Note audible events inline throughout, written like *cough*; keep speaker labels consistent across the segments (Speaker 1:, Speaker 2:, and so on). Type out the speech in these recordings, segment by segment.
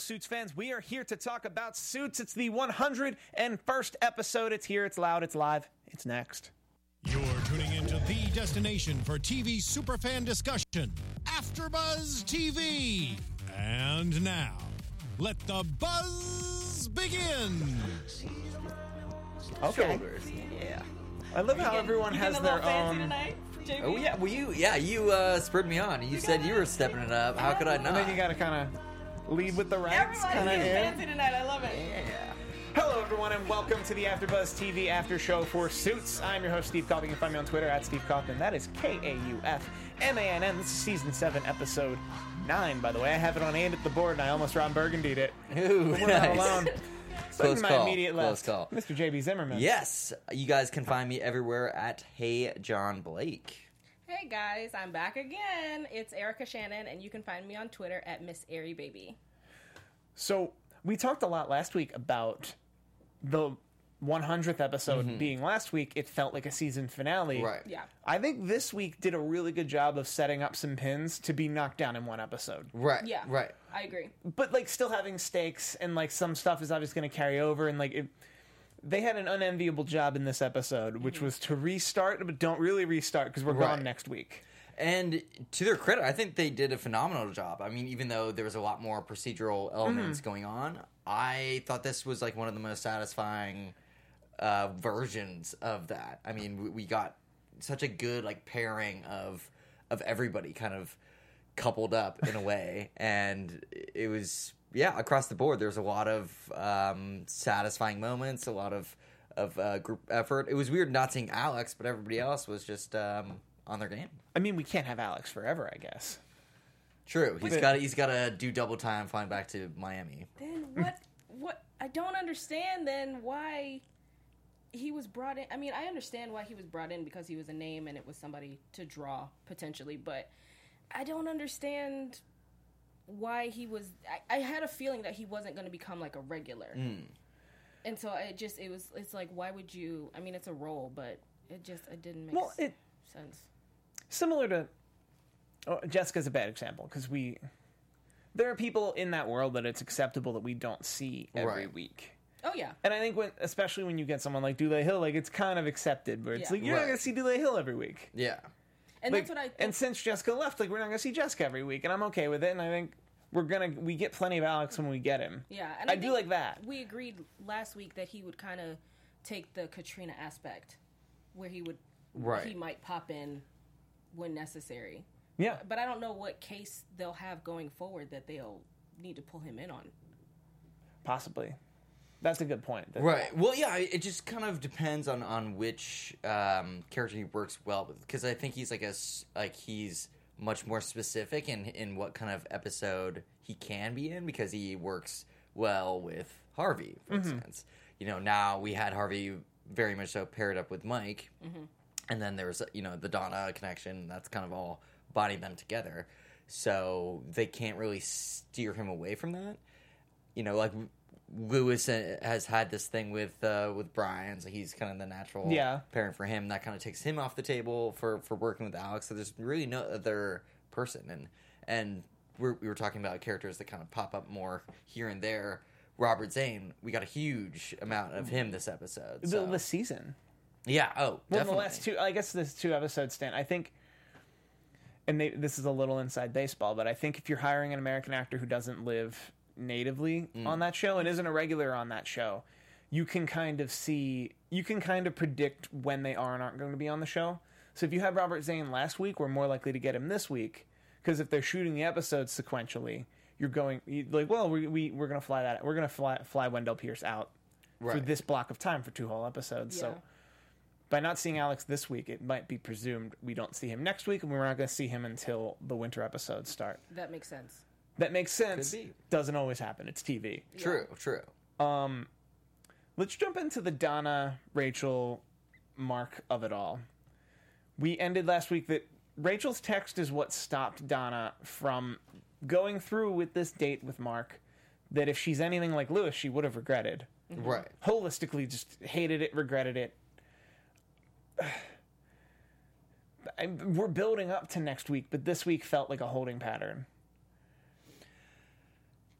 Speaker 1: Suits fans. We are here to talk about Suits. It's the 101st episode. It's here, it's loud, it's live, it's next.
Speaker 2: You're tuning into the destination for TV superfan discussion, AfterBuzz TV. And now, let the buzz begin.
Speaker 1: Okay.
Speaker 3: Shoulders. Yeah.
Speaker 1: I love how everyone has their own.
Speaker 3: Oh yeah. Well, you yeah you uh, spurred me on. You said you were stepping it up. How could I not?
Speaker 1: And then you gotta kind of lead with the ranks,
Speaker 4: Everyone's
Speaker 1: kind of
Speaker 4: getting fancy tonight. I love it.
Speaker 3: yeah.
Speaker 1: Hello, everyone, and welcome to the AfterBuzz TV After Show for Suits. I'm your host, Steve Kaufmann. You can find me on Twitter at Steve Kaufmann. That is K A U F M A N N. This is season seven, episode nine. By the way, I have it on and at the board, and I almost Ron Burgundied it.
Speaker 3: Ooh,
Speaker 1: We're not
Speaker 3: nice.
Speaker 1: alone. *laughs*
Speaker 3: Close
Speaker 1: to my
Speaker 3: call.
Speaker 1: immediate
Speaker 3: Close
Speaker 1: left,
Speaker 3: call.
Speaker 1: Mr. JB Zimmerman.
Speaker 3: Yes, you guys can find me everywhere at Hey John Blake.
Speaker 4: Hey guys, I'm back again. It's Erica Shannon, and you can find me on Twitter at Miss Airy Baby.
Speaker 1: So we talked a lot last week about the 100th episode being last week. It felt like a season finale.
Speaker 3: Mm-hmm. Right.
Speaker 4: Yeah.
Speaker 1: I think this week did a really good job of setting up some pins to be knocked down in one episode.
Speaker 3: Right.
Speaker 4: Yeah.
Speaker 3: Right.
Speaker 4: I agree.
Speaker 1: But like still having stakes and like some stuff is obviously going to carry over and like it, they had an unenviable job in this episode, which was to restart, but don't really restart because we're
Speaker 3: Right.
Speaker 1: gone next week.
Speaker 3: And to their credit, I think they did a phenomenal job. I mean, even though there was a lot more procedural elements
Speaker 1: Mm-hmm.
Speaker 3: going on, I thought this was like one of the most satisfying uh, versions of that. I mean, we, we got such a good like pairing of of everybody kind of coupled up in a way, and it was yeah across the board. There's a lot of um, satisfying moments, a lot of of uh, group effort. It was weird not seeing Alex, but everybody else was just um, on their game.
Speaker 1: I mean, we can't have Alex forever, I guess.
Speaker 3: True. He's
Speaker 1: Wait.
Speaker 3: got he's got to do double time flying back to Miami.
Speaker 4: Then *laughs* what? what? I don't understand. Then why he was brought in? I mean, I understand why he was brought in because he was a name and it was somebody to draw potentially, but I don't understand why he was. I, I had a feeling that he wasn't going to become like a regular. Hmm. And so it just it was it's like why would you I mean it's a role but it just it didn't make
Speaker 1: Well, it
Speaker 4: sense.
Speaker 1: similar to oh, Jessica's a bad example because we there are people in that world that it's acceptable that we don't see every
Speaker 3: Right.
Speaker 1: week.
Speaker 4: Oh yeah.
Speaker 1: And I think when, especially when you get someone like Dule Hill, like it's kind of accepted, where it's
Speaker 4: Yeah.
Speaker 1: like you're not gonna see Dule Hill every week.
Speaker 3: Yeah.
Speaker 4: And
Speaker 1: Like,
Speaker 4: that's what I think.
Speaker 1: and since Jessica left, like we're not gonna see Jessica every week, and I'm okay with it. And I think we're gonna we get plenty of Alex when we get him.
Speaker 4: yeah, and
Speaker 1: I,
Speaker 4: I,
Speaker 1: do like that.
Speaker 4: We agreed last week that he would kind of take the Katrina aspect where he would
Speaker 3: Right.
Speaker 4: he might pop in when necessary.
Speaker 1: Yeah,
Speaker 4: But I don't know what case they'll have going forward that they'll need to pull him in on.
Speaker 1: possibly. That's a good point. That-
Speaker 3: Right. Well, yeah. It just kind of depends on on which um, character he works well with, because I think he's like a s- like he's much more specific in in what kind of episode he can be in because he works well with Harvey, for mm-hmm. instance. You know, now we had Harvey very much so paired up with Mike, mm-hmm. and then there's you know the Donna connection. That's kind of all binding them together. So they can't really steer him away from that. You know, like Lewis has had this thing with uh, with Brian, so he's kind of the natural
Speaker 1: Yeah.
Speaker 3: parent for him. That kind of takes him off the table for for working with Alex. So there's really no other person, and and we're, we were talking about characters that kind of pop up more here and there. Robert Zane, we got a huge amount of him this episode.
Speaker 1: the,
Speaker 3: So.
Speaker 1: the season.
Speaker 3: yeah, oh,
Speaker 1: Well, the last two, I guess this two episodes stand. I think, and they, this is a little inside baseball, but I think if you're hiring an American actor who doesn't live natively
Speaker 3: Mm.
Speaker 1: on that show and isn't a regular on that show, you can kind of see, you can kind of predict when they are and aren't going to be on the show. So if you had Robert Zane last week, we're more likely to get him this week because if they're shooting the episodes sequentially, you're going you, like, well, we, we we're gonna fly that, we're gonna fly fly Wendell Pierce out for
Speaker 3: Right.
Speaker 1: this block of time for two whole episodes.
Speaker 4: Yeah.
Speaker 1: So by not seeing Alex this week, it might be presumed we don't see him next week, and we're not going to see him until the winter episodes start.
Speaker 4: That makes sense.
Speaker 1: That makes sense.
Speaker 3: Could be.
Speaker 1: Doesn't always happen. It's TV.
Speaker 3: True, true.
Speaker 1: Um, let's jump into the Donna, Rachel, Mark of it all. We ended last week that Rachel's text is what stopped Donna from going through with this date with Mark. That if she's anything like Lewis, she would have regretted. Mm-hmm.
Speaker 3: Right.
Speaker 1: holistically just hated it, regretted it. *sighs* I, we're building up to next week, but this week felt like a holding pattern.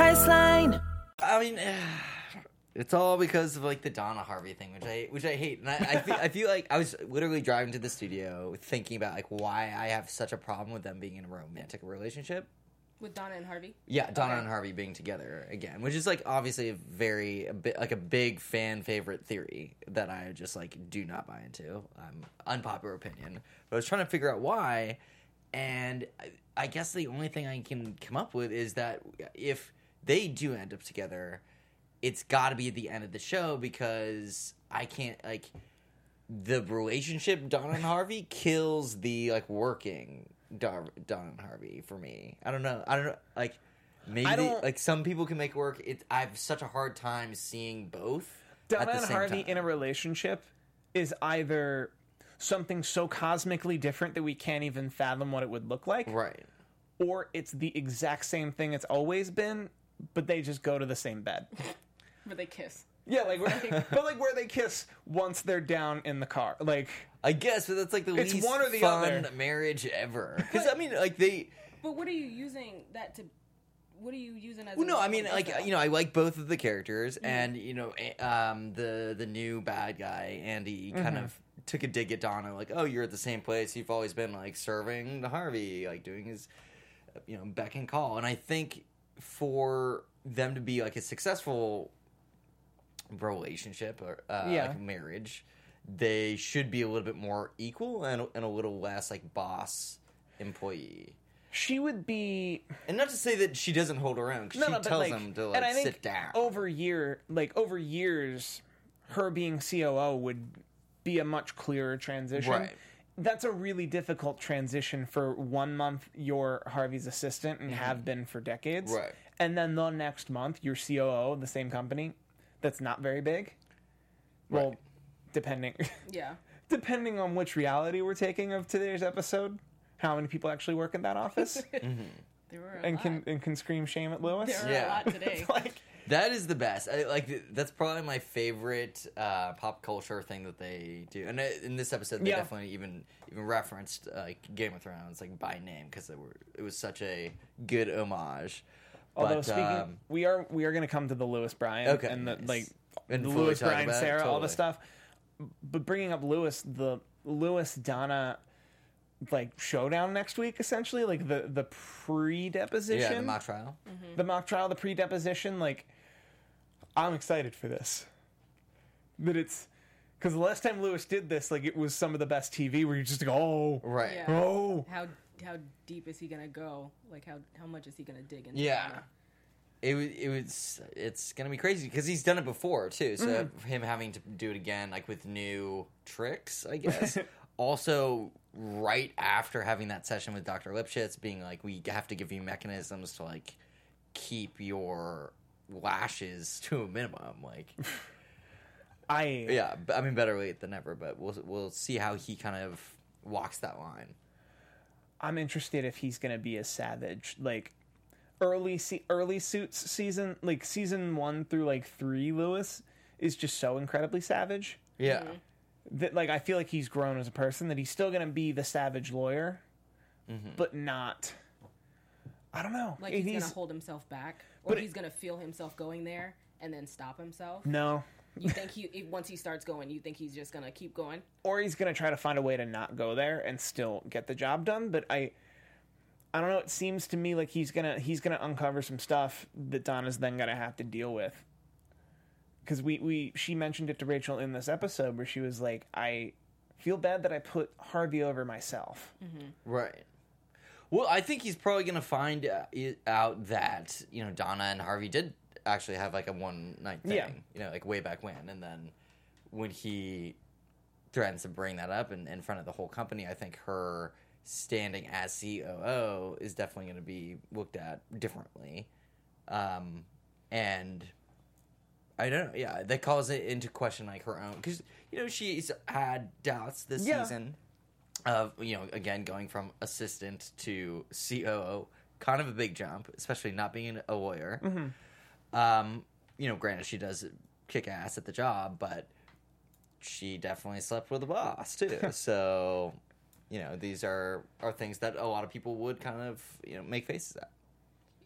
Speaker 5: Priceline.
Speaker 3: I mean, *sighs* it's all because of like the Donna Harvey thing, which I which I hate, and I, I feel I feel like I was literally driving to the studio thinking about like why I have such a problem with them being in a romantic relationship.
Speaker 4: with Donna and Harvey.
Speaker 3: Yeah, Donna
Speaker 4: Okay.
Speaker 3: and Harvey being together again, which is like obviously a very a bit like a big fan favorite theory that I just like do not buy into. Um, unpopular opinion, but I was trying to figure out why, and I, I guess the only thing I can come up with is that if they do end up together, it's got to be at the end of the show because I can't like the relationship Don and Harvey *laughs* kills the like working Dar- Donna and Harvey for me. I don't know. I don't know. Like maybe
Speaker 1: I don't-
Speaker 3: like some people can make it work. It I have such a hard time seeing both. the
Speaker 1: and Harvey
Speaker 3: time.
Speaker 1: in a relationship is either something so cosmically different that we can't even fathom what it would look like,
Speaker 3: right.
Speaker 1: or it's the exact same thing it's always been, but they just go to the same bed. *laughs*
Speaker 4: Where they kiss.
Speaker 1: Yeah, like, where, but like where they kiss once they're down in the car. Like,
Speaker 3: I guess, but that's like the
Speaker 1: It's
Speaker 3: least
Speaker 1: one or the
Speaker 3: fun
Speaker 1: other.
Speaker 3: marriage ever. *laughs* Because I mean, like they.
Speaker 4: But what are you using that to? What are you using as?
Speaker 3: Well,
Speaker 4: a
Speaker 3: no, I mean, like
Speaker 4: that?
Speaker 3: you know, I like both of the characters, and you know, eh, um, the the new bad guy Andy kind of took a dig at Donna, like, oh, you're at the same place you've always been, like serving the Harvey, like doing his, you know, beck and call, and I think for them to be like a successful relationship or uh,
Speaker 1: Yeah.
Speaker 3: like marriage, they should be a little bit more equal and and a little less like boss employee.
Speaker 1: she would be
Speaker 3: And not to say that she doesn't hold her own, because
Speaker 1: no,
Speaker 3: she
Speaker 1: no,
Speaker 3: tells
Speaker 1: like,
Speaker 3: them to
Speaker 1: and
Speaker 3: like
Speaker 1: I think
Speaker 3: sit down.
Speaker 1: over year, like over years, her being COO would be a much clearer transition.
Speaker 3: Right.
Speaker 1: That's a really difficult transition for one month you're Harvey's assistant and have been for decades.
Speaker 3: Mm-hmm. Right.
Speaker 1: And then the next month you're COO of the same company that's not very big. Well,
Speaker 3: Right.
Speaker 1: depending *laughs*
Speaker 4: yeah.
Speaker 1: depending on which reality we're taking of today's episode, how many people actually work in that office *laughs*
Speaker 4: There were a
Speaker 1: and
Speaker 4: lot.
Speaker 1: can and can scream shame at Lewis.
Speaker 4: there were
Speaker 3: Yeah.
Speaker 4: a lot today. *laughs*
Speaker 1: like
Speaker 3: That is the best. I, like that's probably my favorite uh, pop culture thing that they do. And uh, in this episode, they
Speaker 1: Yeah.
Speaker 3: definitely even even referenced uh, like Game of Thrones like by name because were it was such a good homage.
Speaker 1: Although
Speaker 3: But,
Speaker 1: speaking,
Speaker 3: um,
Speaker 1: we are we are going to come to the Lewis Brian
Speaker 3: Okay,
Speaker 1: and the
Speaker 3: nice.
Speaker 1: like
Speaker 3: And
Speaker 1: the Lewis
Speaker 3: talk
Speaker 1: Brian
Speaker 3: about it,
Speaker 1: Sarah all the stuff. But bringing up Lewis, the Lewis Donna like showdown next week, essentially like the the pre deposition,
Speaker 3: yeah, the mock trial.
Speaker 1: the mock trial, the pre deposition. Like, I'm excited for this. That it's because the last time Lewis did this, like it was some of the best TV where you just like, oh,
Speaker 3: Right.
Speaker 4: Yeah.
Speaker 1: oh,
Speaker 4: How how deep is he gonna go? Like how how much is he gonna dig into?
Speaker 3: Yeah. It was. It was. It's gonna be crazy because he's done it before too. So
Speaker 1: Mm-hmm.
Speaker 3: him having to do it again, like with new tricks, I guess. *laughs* also, right after having that session with Doctor Lipschitz, being like, we have to give you mechanisms to like keep your lashes *laughs* to a minimum. Like,
Speaker 1: I
Speaker 3: yeah. b- I mean, better late than never. But we'll we'll see how he kind of walks that line.
Speaker 1: I'm interested if he's gonna be a savage. Like early se- early suits season, like season one through like three, Lewis is just so incredibly savage
Speaker 3: Yeah. Mm-hmm.
Speaker 1: that like I feel like he's grown as a person. That he's still gonna be the savage lawyer, mm-hmm. but not. I don't know.
Speaker 4: Like he's, gonna hold himself back, or
Speaker 1: But it-
Speaker 4: he's gonna feel himself going there and then stop himself.
Speaker 1: no,
Speaker 4: You think he once he starts going, you think he's just gonna keep going?
Speaker 1: or he's gonna try to find a way to not go there and still get the job done. But I, I don't know. It seems to me like he's gonna he's gonna uncover some stuff that Donna's then gonna have to deal with. Because we we she mentioned it to Rachel in this episode where she was like, I feel bad that I put Harvey over myself. Mm-hmm.
Speaker 3: Right. Well, I think he's probably going to find uh, out that you know Donna and Harvey did actually have like a one night thing,
Speaker 1: Yeah.
Speaker 3: you know, like way back when, and then when he threatens to bring that up in, in front of the whole company, I think her standing as COO is definitely going to be looked at differently. Um, and I don't know. Yeah, that calls it into question like her own because you know she's had doubts this
Speaker 1: Yeah.
Speaker 3: season of you know again going from assistant to COO, kind of a big jump, especially not being a lawyer. Um, you know, granted she does kick ass at the job, but she definitely slept with the boss too. *laughs* so, you know, these are are things that a lot of people would kind of you know make faces at.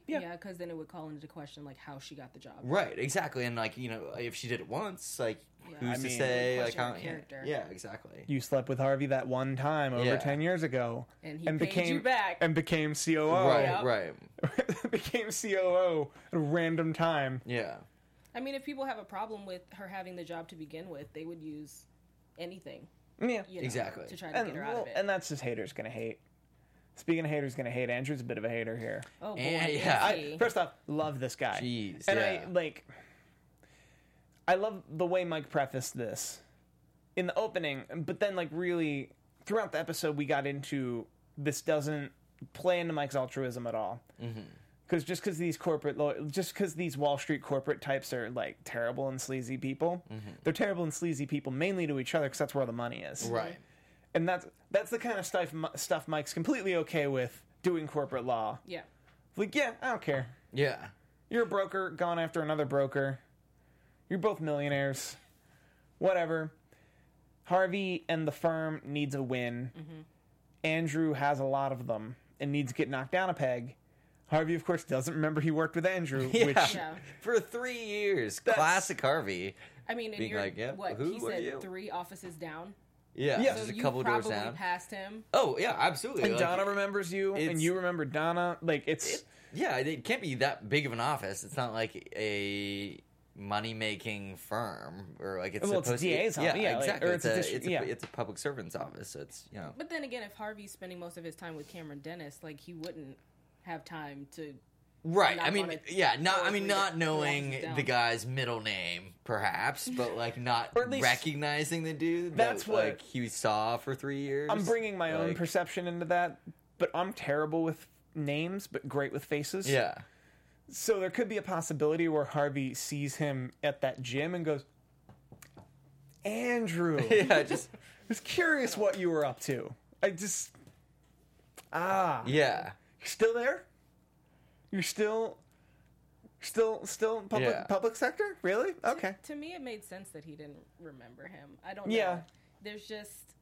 Speaker 1: Yeah.
Speaker 4: Yeah, because then it would call into question like how she got the job.
Speaker 3: Right, exactly, and like you know, if she did it once, like
Speaker 4: Yeah.
Speaker 3: who's
Speaker 1: I
Speaker 3: to
Speaker 1: mean-
Speaker 3: say like
Speaker 4: Question
Speaker 3: how?
Speaker 4: her character.
Speaker 3: Yeah, exactly.
Speaker 1: You slept with Harvey that one time over
Speaker 3: Yeah.
Speaker 1: ten years ago,
Speaker 4: And he paid
Speaker 1: became
Speaker 4: you back.
Speaker 1: and became COO.
Speaker 3: right,
Speaker 4: Yep.
Speaker 3: right. *laughs*
Speaker 1: became COO at a random time.
Speaker 3: Yeah,
Speaker 4: I mean, if people have a problem with her having the job to begin with, they would use anything,
Speaker 1: Yeah,
Speaker 4: you know,
Speaker 3: Exactly.
Speaker 4: to try to
Speaker 1: and
Speaker 4: get her out
Speaker 1: well,
Speaker 4: of it.
Speaker 1: and that's just haters gonna hate. Speaking of haters gonna hate, Andrew's a bit of a hater here.
Speaker 4: oh boy,
Speaker 3: And- yeah,
Speaker 1: I,
Speaker 4: he.
Speaker 1: first off, love this guy.
Speaker 3: Jeez,
Speaker 1: and
Speaker 3: yeah.
Speaker 1: I like. I love the way Mike prefaced this in the opening, but then like really throughout the episode, we got into this doesn't play into Mike's altruism at all. Mm-hmm. Because just because these corporate, law- just because these Wall Street corporate types are like terrible and sleazy people, mm-hmm. they're terrible and sleazy people mainly to each other because that's where the money is
Speaker 3: right.
Speaker 1: And that's that's the kind of stuff stuff Mike's completely okay with doing corporate law.
Speaker 4: yeah,
Speaker 1: Like, yeah, I don't care.
Speaker 3: Yeah,
Speaker 1: You're a broker gone after another broker. You're both millionaires. Whatever. Harvey and the firm needs a win. Mm-hmm. Andrew has a lot of them and needs to get knocked down a peg. Harvey, of course, doesn't remember he worked with Andrew, *laughs*
Speaker 3: yeah.
Speaker 1: which
Speaker 4: Yeah.
Speaker 3: For three years,
Speaker 1: That's-
Speaker 3: classic Harvey.
Speaker 4: I mean, and
Speaker 3: Being
Speaker 4: you're
Speaker 3: like, yeah,
Speaker 4: what
Speaker 3: who
Speaker 4: he
Speaker 3: are
Speaker 4: said
Speaker 3: you?
Speaker 4: three offices down.
Speaker 3: Yeah,
Speaker 1: Yeah.
Speaker 3: just
Speaker 4: So
Speaker 3: a
Speaker 4: you
Speaker 3: couple doors
Speaker 4: probably
Speaker 3: down.
Speaker 4: passed him.
Speaker 3: Oh yeah, absolutely.
Speaker 1: and
Speaker 3: Like,
Speaker 1: Donna remembers you, and you remember Donna. Like it's
Speaker 3: It, yeah, it can't be that big of an office. It's not like a money making firm or like it's
Speaker 1: Well, it's
Speaker 3: supposed
Speaker 1: DA's
Speaker 3: to
Speaker 1: office,
Speaker 3: yeah,
Speaker 1: yeah,
Speaker 3: exactly.
Speaker 1: or
Speaker 3: it's,
Speaker 1: it's a
Speaker 3: a,
Speaker 1: distri-
Speaker 3: it's, a,
Speaker 1: yeah.
Speaker 3: it's a public servant's office, so it's you know
Speaker 4: But then again, if Harvey's spending most of his time with Cameron Dennis, like he wouldn't have time to.
Speaker 3: Right. I mean, yeah, not I mean not knowing
Speaker 4: office is down.
Speaker 3: the guy's middle name, perhaps, but *sighs* like not
Speaker 1: Or at least-
Speaker 3: recognizing the dude.
Speaker 1: That's
Speaker 3: that,
Speaker 1: what-
Speaker 3: like he saw for three years.
Speaker 1: I'm bringing my own
Speaker 3: Like,
Speaker 1: perception into that, but I'm terrible with names, but great with faces.
Speaker 3: Yeah,
Speaker 1: So there could be a possibility where Harvey sees him at that gym and goes, Andrew, I *laughs*
Speaker 3: yeah, just *laughs*
Speaker 1: was curious what you were up to. I just, ah,
Speaker 3: yeah.
Speaker 1: you're still there? You're still, still, still public
Speaker 3: Yeah.
Speaker 1: public sector? Really? Okay.
Speaker 4: To me, it made sense that he didn't remember him. I don't
Speaker 1: Yeah.
Speaker 4: know. There's just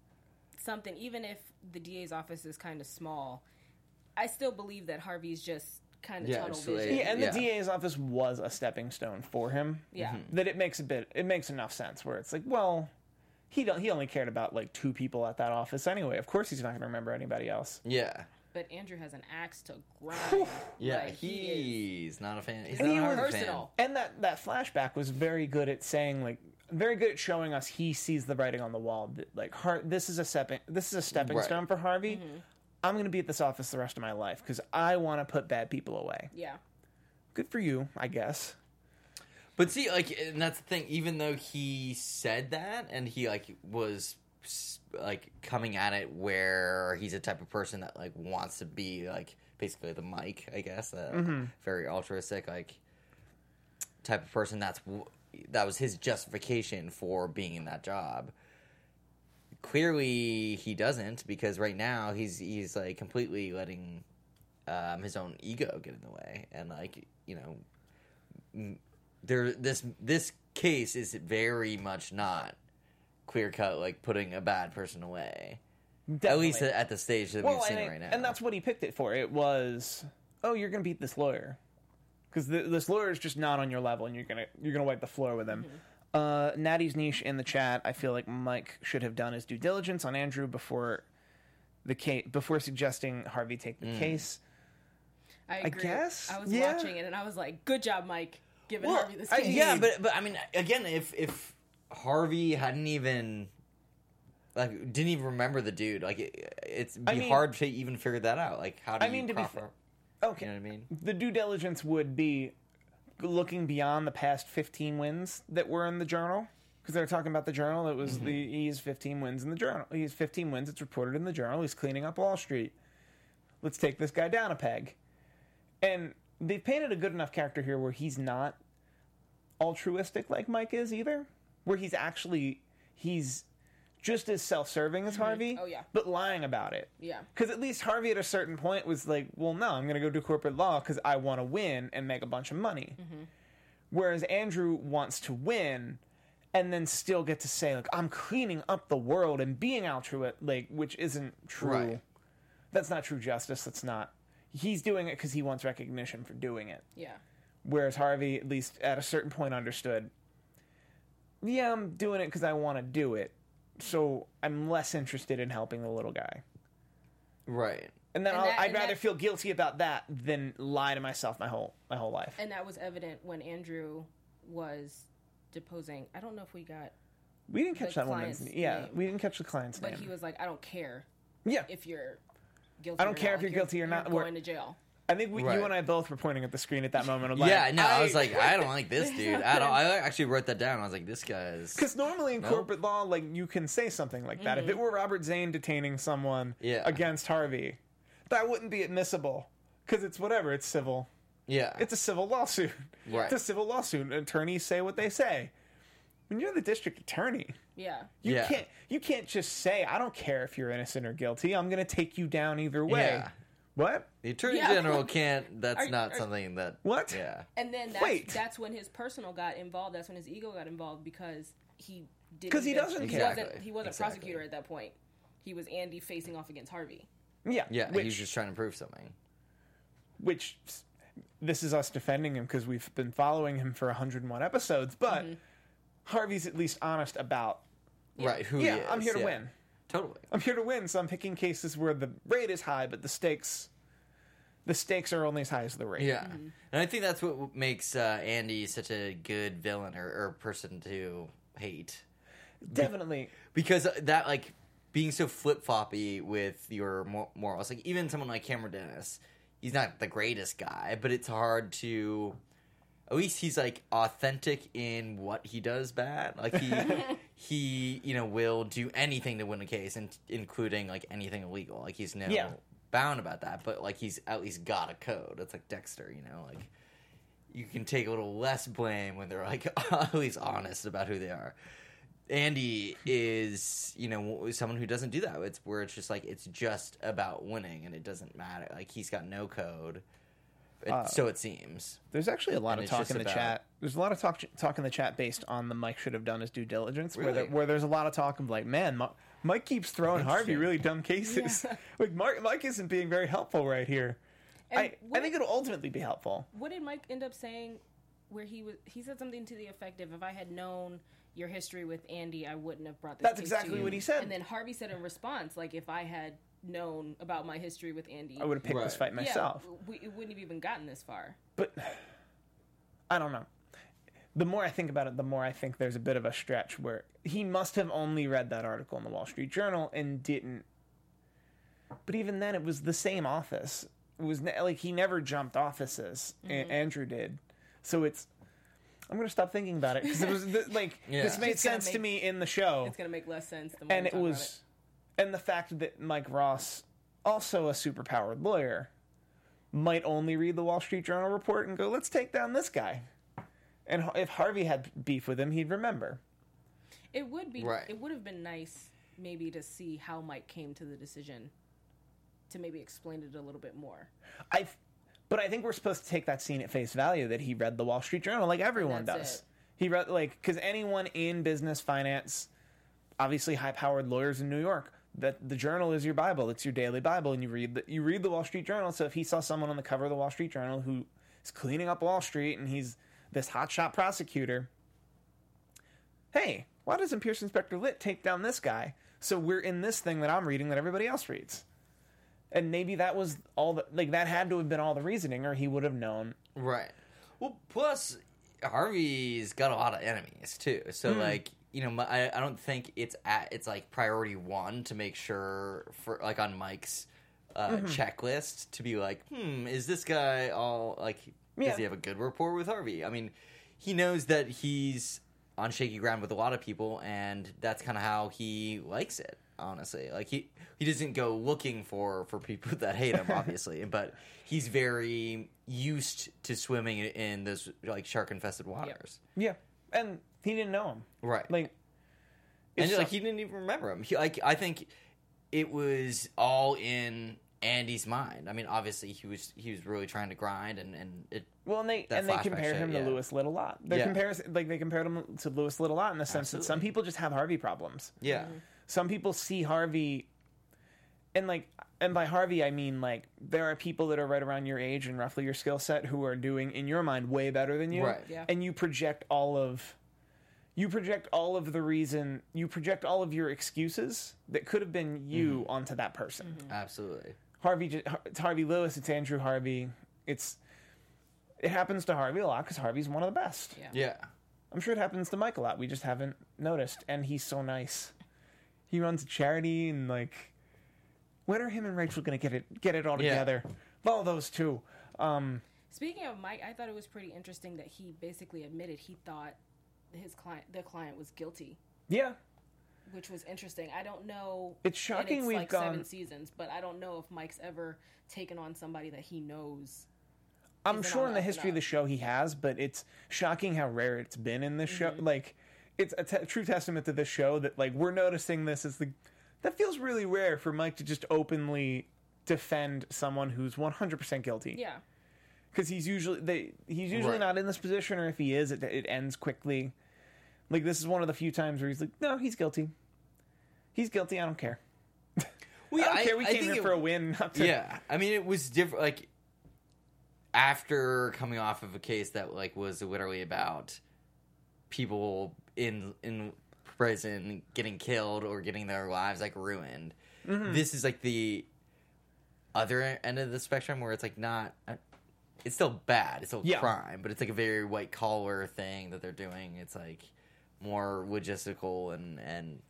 Speaker 4: something. Even if the DA's office is kind of small, I still believe that Harvey's just kind of
Speaker 3: Yeah,
Speaker 4: tunnel
Speaker 3: just
Speaker 4: vision.
Speaker 1: Yeah, and
Speaker 3: Yeah.
Speaker 1: the DA's office was a stepping stone for him.
Speaker 4: Yeah. Mm-hmm.
Speaker 1: That it makes a bit, it makes enough sense where it's like, well, he don't, he only cared about like two people at that office anyway. Of course, he's not going to remember anybody else.
Speaker 3: Yeah.
Speaker 4: But Andrew has an axe to grind.
Speaker 3: Yeah,
Speaker 4: Like, he
Speaker 3: he's not a fan. He's
Speaker 1: And
Speaker 3: not
Speaker 1: he
Speaker 3: a
Speaker 1: was-
Speaker 3: Harvey fan.
Speaker 1: And that that flashback was very good at saying like very good at showing us he sees the writing on the wall. Like Har- this is a stepping this is a stepping
Speaker 3: Right.
Speaker 1: stone for Harvey. Mm-hmm. I'm going to be at this office the rest of my life because I want to put bad people away.
Speaker 4: Yeah.
Speaker 1: Good for you, I guess.
Speaker 3: But see, like, and that's the thing. Even though he said that, and he like was s- like coming at it where he's a type of person that like wants to be like basically the mic, I guess, uh, very altruistic, like type of person. That's w- that was his justification for being in that job. Clearly, he doesn't because right now he's he's like completely letting um, his own ego get in the way, and like you know there this this case is very much not clear cut like putting a bad person away at least at the stage that
Speaker 1: well,
Speaker 3: we've seen
Speaker 1: and,
Speaker 3: it right now
Speaker 1: and that's what he picked it for. It was, oh, you're going to beat this lawyer because this lawyer is just not on your level, and you're gonna you're gonna wipe the floor with him. Uh, Natty's niche in the chat. I feel like Mike should have done his due diligence on Andrew before the case before suggesting Harvey take the case.
Speaker 4: I agree.
Speaker 1: guess,
Speaker 4: I was
Speaker 1: yeah.
Speaker 4: watching it and I was like, good job, Mike, giving
Speaker 3: well,
Speaker 4: Harvey this
Speaker 3: I- yeah but but i mean again if if harvey hadn't even like didn't even remember the dude. Like it, it's be
Speaker 1: I mean-
Speaker 3: hard to even figure that out. Like how do
Speaker 1: I mean,
Speaker 3: you
Speaker 1: to be
Speaker 3: proper,
Speaker 1: Okay,
Speaker 3: you know what i mean?
Speaker 1: The due diligence would be looking beyond the past 15 wins that were in the journal because they're talking about the journal it was mm-hmm. the he's 15 wins in the journal he's 15 wins it's reported in the journal he's cleaning up wall street. Let's take this guy down a peg. And they've painted a good enough character here where he's not altruistic like Mike is either, where he's actually he's just as self-serving as mm-hmm. Harvey.
Speaker 4: Oh, yeah.
Speaker 1: but lying about it.
Speaker 4: Yeah.
Speaker 1: Because at least Harvey at a certain point was like, well, no, I'm going to go do corporate law because I want to win and make a bunch of money. Mm-hmm. Whereas Andrew wants to win and then still get to say, like, I'm cleaning up the world and being altruistic, like, which isn't true.
Speaker 3: Right.
Speaker 1: That's not true justice. That's not. He's doing it because he wants recognition for doing it.
Speaker 4: Yeah.
Speaker 1: Whereas Harvey, at least at a certain point, understood, yeah, I'm doing it because I want to do it. So I'm less interested in helping the little guy.
Speaker 3: Right.
Speaker 1: And then
Speaker 4: And
Speaker 1: I'll,
Speaker 4: that-
Speaker 1: I'd
Speaker 4: and
Speaker 1: rather
Speaker 4: that-
Speaker 1: feel guilty about that than lie to myself my whole my whole life.
Speaker 4: And that was evident when Andrew was deposing. I don't know if we got,
Speaker 1: we didn't catch
Speaker 4: the
Speaker 1: that woman's
Speaker 4: client's
Speaker 1: Yeah,
Speaker 4: name.
Speaker 1: we didn't catch the client's name.
Speaker 4: but
Speaker 1: name.
Speaker 4: he was like, I don't care
Speaker 1: yeah,
Speaker 4: if you're guilty.
Speaker 1: I don't
Speaker 4: or
Speaker 1: care
Speaker 4: not.
Speaker 1: if you're
Speaker 4: Like,
Speaker 1: guilty or not.
Speaker 4: You're
Speaker 1: We're-
Speaker 4: going to jail.
Speaker 1: I think we,
Speaker 3: Right.
Speaker 1: you and I both were pointing at the screen at that moment. Like,
Speaker 3: yeah, no, I, was like, I don't like this *laughs* dude at all. I actually wrote that down. I was like, this guy is.
Speaker 1: Because normally in
Speaker 3: No?
Speaker 1: corporate law, like you can say something like that. If it mm-hmm. were Robert Zane detaining someone
Speaker 3: Yeah.
Speaker 1: against Harvey, that wouldn't be admissible. Because it's whatever, it's civil.
Speaker 3: Yeah.
Speaker 1: It's a civil lawsuit.
Speaker 3: Right.
Speaker 1: It's a civil lawsuit. Attorneys say what they say. When you're the district attorney,
Speaker 4: Yeah.
Speaker 1: you
Speaker 3: Yeah.
Speaker 1: can't you can't just say, I don't care if you're innocent or guilty. I'm gonna take you down either way.
Speaker 3: Yeah.
Speaker 1: What?
Speaker 3: the attorney
Speaker 4: Yeah.
Speaker 3: general can't. *laughs* That's
Speaker 4: Are-
Speaker 3: not
Speaker 4: are-
Speaker 3: something that.
Speaker 1: What?
Speaker 3: Yeah.
Speaker 4: And then that's,
Speaker 1: Wait.
Speaker 4: that's when his personal got involved. That's when his ego got involved because he didn't.
Speaker 1: 'Cause he doesn't
Speaker 4: he
Speaker 1: care.
Speaker 4: wasn't.
Speaker 3: Exactly.
Speaker 4: He wasn't
Speaker 3: Exactly.
Speaker 4: prosecutor at that point. He was Andy facing off against Harvey.
Speaker 1: Yeah.
Speaker 3: Yeah.
Speaker 1: Which,
Speaker 3: He's just trying to prove something.
Speaker 1: which this is us defending him because we've been following him for 101 episodes, but
Speaker 4: Mm-hmm.
Speaker 1: Harvey's at least honest about
Speaker 3: Right. Who?
Speaker 1: yeah,
Speaker 3: he is,
Speaker 1: I'm here to
Speaker 3: yeah.
Speaker 1: win.
Speaker 3: Totally.
Speaker 1: I'm here to win, so I'm picking cases where the rate is high, but the stakes the stakes are only as high as the rate.
Speaker 3: Yeah, and I think that's what makes uh, Andy such a good villain or, or person to hate
Speaker 1: Definitely.
Speaker 3: because that like being so flip floppy with your mor- morals. Like even someone like Cameron Dennis, he's not the greatest guy, but it's hard to. At least he's like authentic in what he does bad. Like he *laughs* he you know will do anything to win a case, and including like anything illegal. Like he's no
Speaker 1: Yeah.
Speaker 3: bound about that, but like he's at least got a code. It's like Dexter, you know, like you can take a little less blame when they're like *laughs* at least honest about who they are. Andy is, you know, someone who doesn't do that. It's where it's just like it's just about winning, and it doesn't matter. Like he's got no code, It- uh, so it seems.
Speaker 1: There's actually a lot
Speaker 3: And
Speaker 1: of talk in the
Speaker 3: about-
Speaker 1: chat. There's a lot of talk talk in the chat based on the Mike should have done his due diligence, where, there, where there's a lot of talk of like, man, Mi- Mike keeps throwing Harvey really dumb cases. *laughs* like Mark, Mike isn't being very helpful right here.
Speaker 4: And
Speaker 1: I, I think it'll ultimately be helpful.
Speaker 4: What did Mike end up saying? Where he was, he said something to the effect of, "If I had known your history with Andy, I wouldn't have brought this."
Speaker 1: That's
Speaker 4: case to
Speaker 1: exactly
Speaker 4: you."
Speaker 1: what he said.
Speaker 4: And then Harvey said in response, "Like if I had known about my history with Andy,
Speaker 1: I would have picked this fight myself.
Speaker 4: Yeah, we, it wouldn't have even gotten this far.
Speaker 1: but I don't know. The more I think about it, the more I think there's a bit of a stretch where he must have only read that article in the Wall Street Journal and didn't. But even then, it was the same office. It was ne- like he never jumped offices. A- mm-hmm. Andrew did, so it's. I'm gonna stop thinking about it because it was th- like *laughs*
Speaker 3: Yeah.
Speaker 1: this made
Speaker 4: It's gonna
Speaker 1: sense to me in the show
Speaker 4: It's gonna make less sense. The more
Speaker 1: and it
Speaker 4: talk about
Speaker 1: was and the fact that mike ross also a superpowered lawyer might only read the wall street journal report and go let's take down this guy and if harvey had beef with him he'd remember
Speaker 4: It would be.
Speaker 3: Right.
Speaker 4: It would have been nice, maybe, to see how Mike came to the decision. To maybe explain it a little bit more.
Speaker 1: i but i think we're supposed to take that scene at face value that he read the wall street journal like everyone
Speaker 4: that's
Speaker 1: does
Speaker 4: it.
Speaker 1: he read like because anyone in business finance obviously high powered lawyers in new york that the journal is your bible. It's your daily bible and you read the, you read the wall street journal. So if he saw someone on the cover of the wall street journal who is cleaning up wall street and he's this hotshot prosecutor hey why doesn't Pearson Specter Litt take down this guy so we're in this thing that i'm reading that everybody else reads? And maybe that was all the like that had to have been all the reasoning or he would have known.
Speaker 3: Right. Well, plus Harvey's got a lot of enemies too. So hmm. like, you know, I I don't think it's at it's like priority one to make sure for like on Mike's uh, checklist to be like, hmm, is this guy all like?
Speaker 1: Yeah.
Speaker 3: Does he have a good rapport with Harvey? I mean, he knows that he's on shaky ground with a lot of people, and that's kind of how he likes it. Honestly, like he he doesn't go looking for for people *laughs* that hate him, obviously, *laughs* but he's very used to swimming in those like shark infested waters.
Speaker 1: Yeah, and he didn't know him.
Speaker 3: Right.
Speaker 1: Like,
Speaker 3: and
Speaker 1: if
Speaker 3: like he didn't even remember him. He, like I think it was all in Andy's mind. I mean, obviously he was he was really trying to grind, and and it
Speaker 1: Well, and they and they
Speaker 3: flashback
Speaker 1: compare him
Speaker 3: yeah.
Speaker 1: to Lewis Litt a lot. They
Speaker 3: Yeah.
Speaker 1: compare like they compared him to Lewis Litt a lot in the sense that some people just have Harvey problems.
Speaker 3: yeah mm-hmm.
Speaker 1: Some people see Harvey, and like, and by Harvey I mean like there are people that are right around your age and roughly your skill set who are doing in your mind way better than you,
Speaker 3: Right.
Speaker 4: Yeah.
Speaker 1: and you project all of. You project all of the reason, you project all of your excuses that could have been you
Speaker 3: Mm-hmm.
Speaker 1: onto that person.
Speaker 3: absolutely
Speaker 1: Harvey, it's Harvey Lewis, it's Andrew Harvey. It's it happens to Harvey a lot because Harvey's one of the best.
Speaker 4: Yeah.
Speaker 3: yeah
Speaker 1: I'm sure it happens to Mike a lot. We just haven't noticed, and he's so nice. He runs a charity, and like, when are him and Rachel gonna get it get it all
Speaker 3: Yeah.
Speaker 1: together? All those two. Um,
Speaker 4: Speaking of Mike, I thought it was pretty interesting that he basically admitted he thought his client, the client, was guilty,
Speaker 1: yeah,
Speaker 4: which was interesting. I don't know.
Speaker 1: It's shocking
Speaker 4: it's
Speaker 1: we've
Speaker 4: like
Speaker 1: gone-
Speaker 4: seven seasons, but I don't know if Mike's ever taken on somebody that he knows.
Speaker 1: I'm sure in the history of the show he has, but it's shocking how rare it's been in this show.
Speaker 4: Mm-hmm.
Speaker 1: Like, it's a true testament to this show that like we're noticing this as the that feels really rare for Mike to just openly defend someone who's 100% guilty.
Speaker 4: Yeah,
Speaker 1: because he's usually they he's usually
Speaker 3: Right.
Speaker 1: not in this position, or if he is, it, it ends quickly. Like this is one of the few times where he's like, "No, he's guilty. He's guilty. I don't care. I don't care. We came
Speaker 3: think
Speaker 1: here
Speaker 3: it-
Speaker 1: for a win, not to."
Speaker 3: yeah i mean it was different like after coming off of a case that like was literally about people in in prison getting killed or getting their lives like ruined
Speaker 1: Mm-hmm.
Speaker 3: this is like the other end of the spectrum where it's like not it's still bad it's still
Speaker 1: Yeah.
Speaker 3: crime but it's like a very white collar thing that they're doing it's like more logistical and and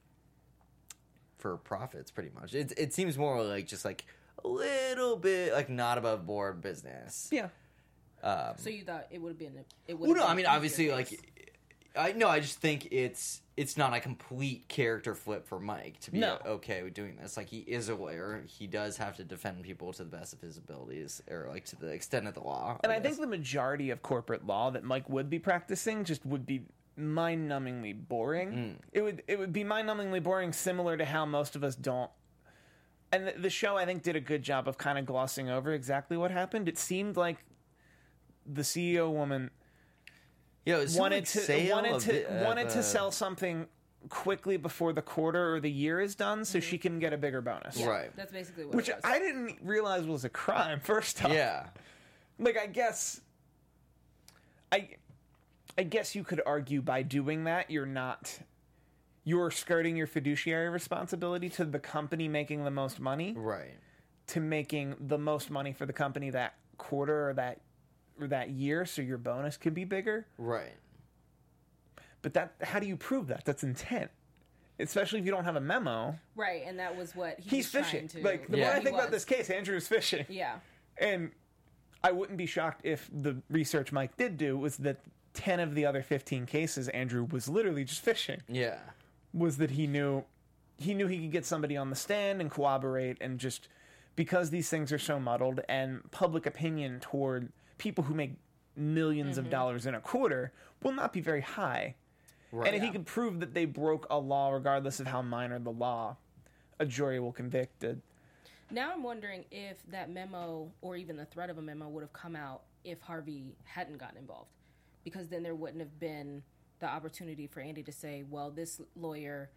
Speaker 3: for profits pretty much it, it seems more like just like a little bit like not above board business
Speaker 1: yeah.
Speaker 3: um,
Speaker 4: so you thought it would have been? It would.
Speaker 3: well, no, I mean obviously, like, I no, I just think it's it's not a complete character flip for Mike to be
Speaker 1: No.
Speaker 3: okay with doing this. Like, he is a lawyer; he does have to defend people to the best of his abilities, or like to the extent of the law.
Speaker 1: And I
Speaker 3: guess.
Speaker 1: think the majority of corporate law that Mike would be practicing just would be mind-numbingly boring.
Speaker 3: Mm.
Speaker 1: It would it would be mind-numbingly boring, similar to how most of us don't. And the, the show, I think, did a good job of kind of glossing over exactly what happened. It seemed like the CEO woman
Speaker 3: yeah, it
Speaker 1: wanted
Speaker 3: like,
Speaker 1: to
Speaker 3: sale
Speaker 1: wanted to
Speaker 3: it- of,
Speaker 1: wanted
Speaker 3: uh,
Speaker 1: to sell something quickly before the quarter or the year is done, so she can get a bigger bonus.
Speaker 4: Yeah,
Speaker 3: Right.
Speaker 4: That's basically what.
Speaker 1: Which
Speaker 4: it was.
Speaker 1: I didn't realize was a crime. *laughs* First off,
Speaker 3: Yeah,
Speaker 1: like I guess, I, I guess you could argue by doing that you're not, you're skirting your fiduciary responsibility to the company making the most money
Speaker 3: right.
Speaker 1: to making the most money for the company that quarter or that or that year, so your bonus could be bigger.
Speaker 3: Right.
Speaker 1: But that, how do you prove that? That's intent. Especially if you don't have a memo.
Speaker 4: right, and that was what he
Speaker 1: He's
Speaker 4: was trying
Speaker 1: fishing.
Speaker 4: To,
Speaker 1: Like the
Speaker 3: Yeah.
Speaker 1: more I
Speaker 4: He
Speaker 1: think about this case, Andrew is fishing.
Speaker 4: Yeah,
Speaker 1: And I wouldn't be shocked if the research Mike did do was that 10 of the other 15 cases Andrew was literally just fishing.
Speaker 3: Yeah.
Speaker 1: Was that he knew he knew he could get somebody on the stand and corroborate and just because these things are so muddled and public opinion toward people who make 1000000s of mm-hmm. dollars in a quarter will not be very high.
Speaker 3: Right.
Speaker 1: And if he could prove that they broke a law regardless of how minor the law, a jury will convict it.
Speaker 4: Now I'm wondering if that memo or even the threat of a memo would have come out if Harvey hadn't gotten involved. Because then there wouldn't have been the opportunity for Andy to say, well, this lawyer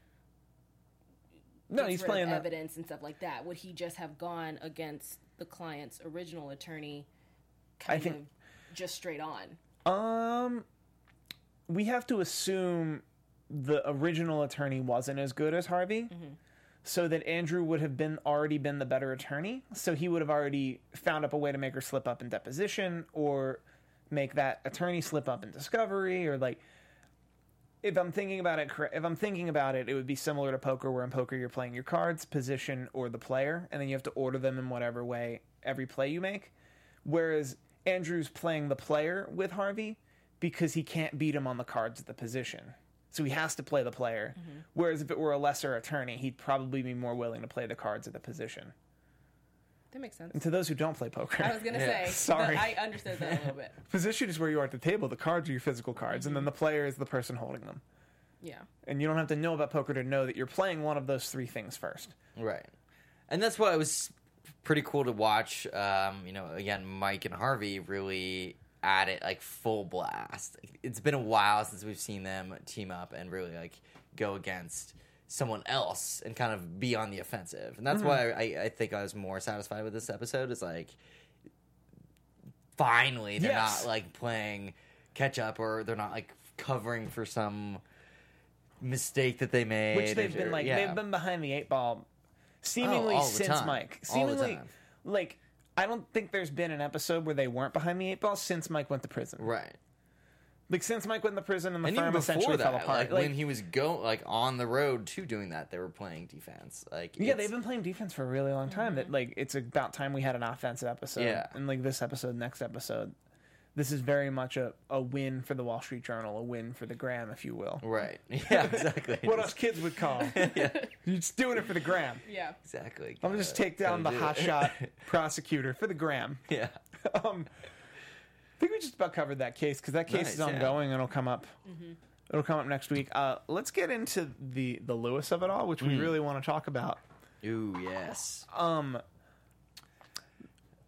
Speaker 1: No, he's
Speaker 4: rid of
Speaker 1: playing that.
Speaker 4: evidence and stuff like that. Would he just have gone against the client's original attorney kind
Speaker 1: think-
Speaker 4: of just straight on?
Speaker 1: Um, we have to assume the original attorney wasn't as good as Harvey, so that Andrew would have been already been the better attorney. So he would have already found up a way to make her slip up in deposition, or make that attorney slip up in discovery, or like. If I'm thinking about it, if I'm thinking about it, it would be similar to poker, where in poker you're playing your cards, position, or the player, and then you have to order them in whatever way every play you make. Whereas Andrew's playing the player with Harvey because he can't beat him on the cards at the position. So he has to play the player. Mm-hmm. Whereas if it were a lesser attorney, he'd probably be more willing to play the cards at the position.
Speaker 4: That makes sense.
Speaker 1: And to those who don't play poker,
Speaker 4: I was gonna
Speaker 3: Yeah.
Speaker 4: say.
Speaker 1: Sorry.
Speaker 4: I understood that a little bit. *laughs*
Speaker 1: position is where you are at the table. The cards are your physical cards, and then mm-hmm. the player is the person holding them.
Speaker 4: Yeah.
Speaker 1: And you don't have to know about poker to know that you're playing one of those three things first.
Speaker 3: Right. And that's why I was pretty cool to watch. Um, you know, again, Mike and Harvey really at it like full blast. It's been a while since we've seen them team up and really like go against someone else and kind of be on the offensive. And that's why I, I think I was more satisfied with this episode. Is like finally they're
Speaker 1: Yes.
Speaker 3: not like playing catch up or they're not like covering for some mistake that they made.
Speaker 1: Which they've
Speaker 3: or-
Speaker 1: been like,
Speaker 3: yeah.
Speaker 1: they've been behind the eight ball seemingly
Speaker 3: oh, the
Speaker 1: since
Speaker 3: time.
Speaker 1: Mike. Seemingly, like, I don't think there's been an episode where they weren't behind the eight ball since Mike went to prison.
Speaker 3: right.
Speaker 1: Like, since Mike went to prison and the
Speaker 3: and
Speaker 1: firm
Speaker 3: even
Speaker 1: essentially
Speaker 3: before
Speaker 1: fell apart.
Speaker 3: like,
Speaker 1: Like,
Speaker 3: when he was go like on the road to doing that, they were playing defense. Like
Speaker 1: yeah, they've been playing defense for a really long time. That mm-hmm. like it's about time we had an offensive episode.
Speaker 3: Yeah.
Speaker 1: and like this episode, next episode, this is very much a, a win for the Wall Street Journal, a win for the Gram, if you will.
Speaker 3: right. *laughs* *laughs* Yeah, exactly.
Speaker 1: What us kids would call. *laughs* You're just doing it for the Gram.
Speaker 4: Yeah.
Speaker 3: Exactly.
Speaker 1: I'm gonna just take down the
Speaker 3: gotta do
Speaker 1: hotshot prosecutor for the Gram.
Speaker 3: yeah.
Speaker 1: um, I think we just about covered that case because that case is
Speaker 3: Nice, yeah.
Speaker 1: ongoing and it'll come up. It'll come up next week. Uh, let's get into the the Lewis of it all, which
Speaker 3: Hmm.
Speaker 1: we really want to talk about.
Speaker 3: Ooh yes.
Speaker 1: Um,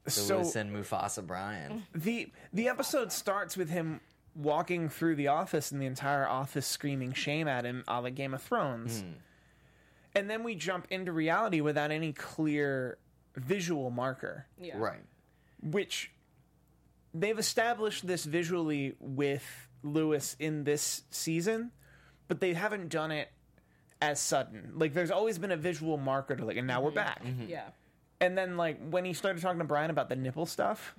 Speaker 3: The
Speaker 1: so
Speaker 3: Lewis and Mufasa Brian.
Speaker 1: the the episode starts with him walking through the office and the entire office screaming shame at him, a la Game of Thrones.
Speaker 3: Hmm.
Speaker 1: And then we jump into reality without any clear visual marker.
Speaker 4: Yeah.
Speaker 3: Right.
Speaker 1: which they've established this visually with Lewis in this season, but they haven't done it as sudden. Like there's always been a visual marker to like, and now we're back.
Speaker 4: Yeah.
Speaker 1: And then like when he started talking to Brian about the nipple stuff,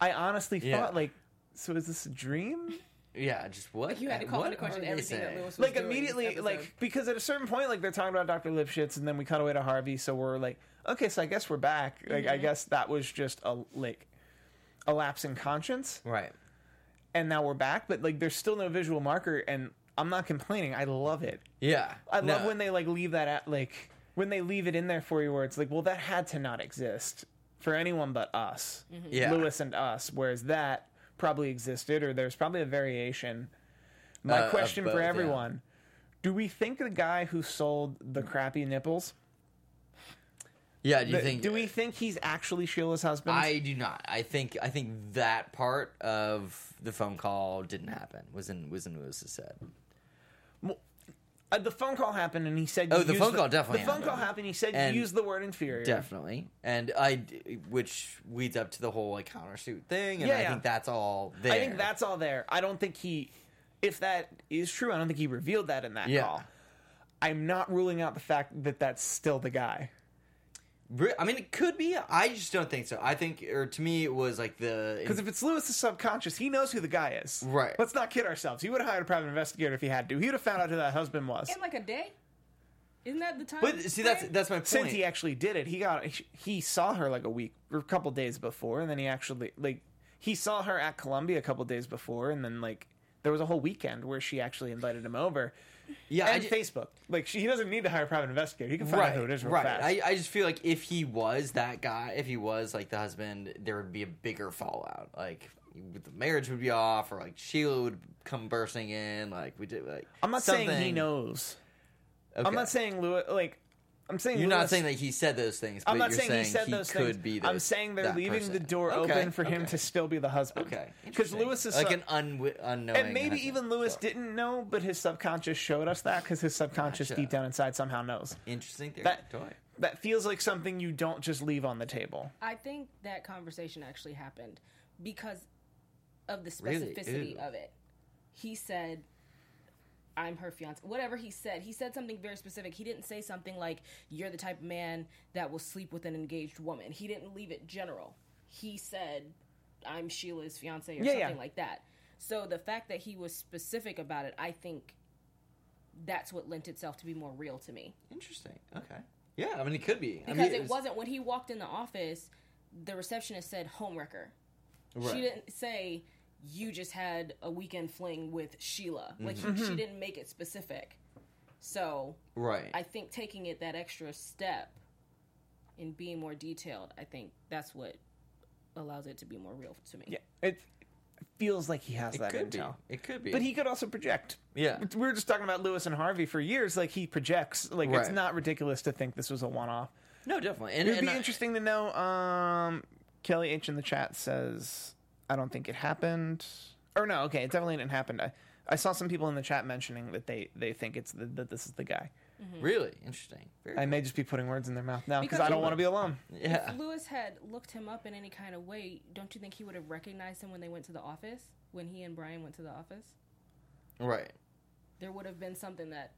Speaker 1: I honestly
Speaker 3: Yeah.
Speaker 1: thought like, so is this a dream?
Speaker 3: Yeah. Just what?
Speaker 4: Like you had to call
Speaker 3: what
Speaker 4: into question
Speaker 3: are they
Speaker 4: everything that
Speaker 3: saying?
Speaker 4: Lewis was
Speaker 1: Like
Speaker 4: doing this
Speaker 1: immediately,
Speaker 4: episode.
Speaker 1: like because at a certain point, like they're talking about Dr. Lipschitz, and then we cut away to Harvey, so we're like, okay, so I guess we're back. Like I mm-hmm. guess that was just a like a lapse in conscience.
Speaker 3: Right.
Speaker 1: and now we're back but like there's still no visual marker and i'm not complaining i love it
Speaker 3: Yeah.
Speaker 1: i love when they like leave that at like when they leave it in there for you where it's like well that had to not exist for anyone but us
Speaker 3: Yeah.
Speaker 1: lewis and us whereas that probably existed or there's probably a variation my
Speaker 3: Uh,
Speaker 1: question
Speaker 3: both,
Speaker 1: for
Speaker 3: yeah.
Speaker 1: everyone do we think the guy who sold the crappy nipples
Speaker 3: Yeah. Do you
Speaker 1: the-
Speaker 3: think?
Speaker 1: do we think he's actually sheila's husband
Speaker 3: I do not. I think. I think that part of the phone call didn't happen. Was in was in Lewis's head.
Speaker 1: Uh, the phone call happened and he said
Speaker 3: Oh, the phone call definitely
Speaker 1: the phone call
Speaker 3: happened.
Speaker 1: happened he said
Speaker 3: And-
Speaker 1: use the word inferior
Speaker 3: Definitely, and I, d- which leads up to the whole like countersuit thing, and
Speaker 1: Yeah,
Speaker 3: I
Speaker 1: yeah.
Speaker 3: think that's all there.
Speaker 1: I think that's all there. I don't think he, if that is true, I don't think he revealed that in that
Speaker 3: Yeah.
Speaker 1: call. I'm not ruling out the fact that that's still the guy.
Speaker 3: Re- I mean, it could be. I just don't think so. I think, or to me, it was like the
Speaker 1: Because if it's Lewis's subconscious, he knows who the guy is.
Speaker 3: Right.
Speaker 1: Let's not kid ourselves. He would have hired a private investigator if he had to. He would have found out who that husband was.
Speaker 4: in like a day. Isn't that the time?
Speaker 3: But see, that's that's my point.
Speaker 1: Since he actually did it, he got he saw her like a week or a couple days before, and then he actually like he saw her at Columbia a couple days before, and then like there was a whole weekend where she actually invited him over.
Speaker 3: Yeah, I
Speaker 1: and
Speaker 3: ju-
Speaker 1: Facebook, like she, he doesn't need to hire a private investigator. He can find out who it is real
Speaker 3: right.
Speaker 1: fast.
Speaker 3: I, I just feel like if he was that guy, if he was like the husband, there would be a bigger fallout. Like the marriage would be off, or like Sheila would come bursting in. Like we did. Like
Speaker 1: I'm not saying he knows.
Speaker 3: Okay.
Speaker 1: I'm not saying Louis. Like I'm saying
Speaker 3: You're not saying that he said those things.
Speaker 1: I'm
Speaker 3: but
Speaker 1: not
Speaker 3: you're
Speaker 1: saying,
Speaker 3: saying
Speaker 1: he said those
Speaker 3: could
Speaker 1: things.
Speaker 3: Be
Speaker 1: I'm
Speaker 3: this-
Speaker 1: saying they're leaving
Speaker 3: person.
Speaker 1: the door
Speaker 3: Okay,
Speaker 1: open for him to still be the husband.
Speaker 3: Okay,
Speaker 1: because. Lewis is
Speaker 3: like
Speaker 1: so-
Speaker 3: an unwi- unknowing,
Speaker 1: and maybe
Speaker 3: husband.
Speaker 1: even Lewis
Speaker 3: So,
Speaker 1: didn't know, but his subconscious showed us that because his subconscious
Speaker 3: Gotcha.
Speaker 1: deep down inside somehow knows.
Speaker 3: Interesting theory.
Speaker 1: That
Speaker 3: Toy.
Speaker 1: that feels like something you don't just leave on the table.
Speaker 4: I think that conversation actually happened because of the specificity
Speaker 3: Ew.
Speaker 4: of it. He said, I'm her fiance. Whatever he said, he said something very specific. He didn't say something like, You're the type of man that will sleep with an engaged woman. He didn't leave it general. He said, I'm Sheila's fiance or
Speaker 1: Yeah,
Speaker 4: something
Speaker 1: yeah.
Speaker 4: like that. So the fact that he was specific about it, I think that's what lent itself to be more real to me.
Speaker 3: Interesting. Okay. Yeah, I mean, it could be I
Speaker 4: Because
Speaker 3: mean,
Speaker 4: it,
Speaker 3: was-
Speaker 4: wasn't when he walked in the office, the receptionist said homewrecker.
Speaker 3: Right.
Speaker 4: She didn't say you just had a weekend fling with Sheila. Like
Speaker 3: Mm-hmm.
Speaker 4: he, she didn't make it specific. So
Speaker 3: right.
Speaker 4: I think taking it that extra step in being more detailed, I think that's what allows it to be more real to me.
Speaker 1: Yeah, it feels like he has
Speaker 3: It
Speaker 1: that
Speaker 3: could be. It could be.
Speaker 1: But he could also project.
Speaker 3: Yeah.
Speaker 1: We were just talking about Lewis and Harvey for years. Like he projects. Like it's not ridiculous to think this was a one-off.
Speaker 3: no, definitely. And,
Speaker 1: It would
Speaker 3: and
Speaker 1: be
Speaker 3: I-
Speaker 1: interesting to know. Um, Kelly H in the chat says, "I don't think it happened." Or no, okay, it definitely didn't happen. I, I saw some people in the chat mentioning that they they think it's the, that this is the guy. Mm-hmm.
Speaker 3: Really interesting. Very
Speaker 1: I may just be putting words in their mouth now because
Speaker 4: Because
Speaker 1: I don't want to be alone.
Speaker 3: yeah.
Speaker 4: If Louis had looked him up in any kind of way, don't you think he would have recognized him when they went to the office? When he and Brian went to the office?
Speaker 3: Right.
Speaker 4: There would have been something that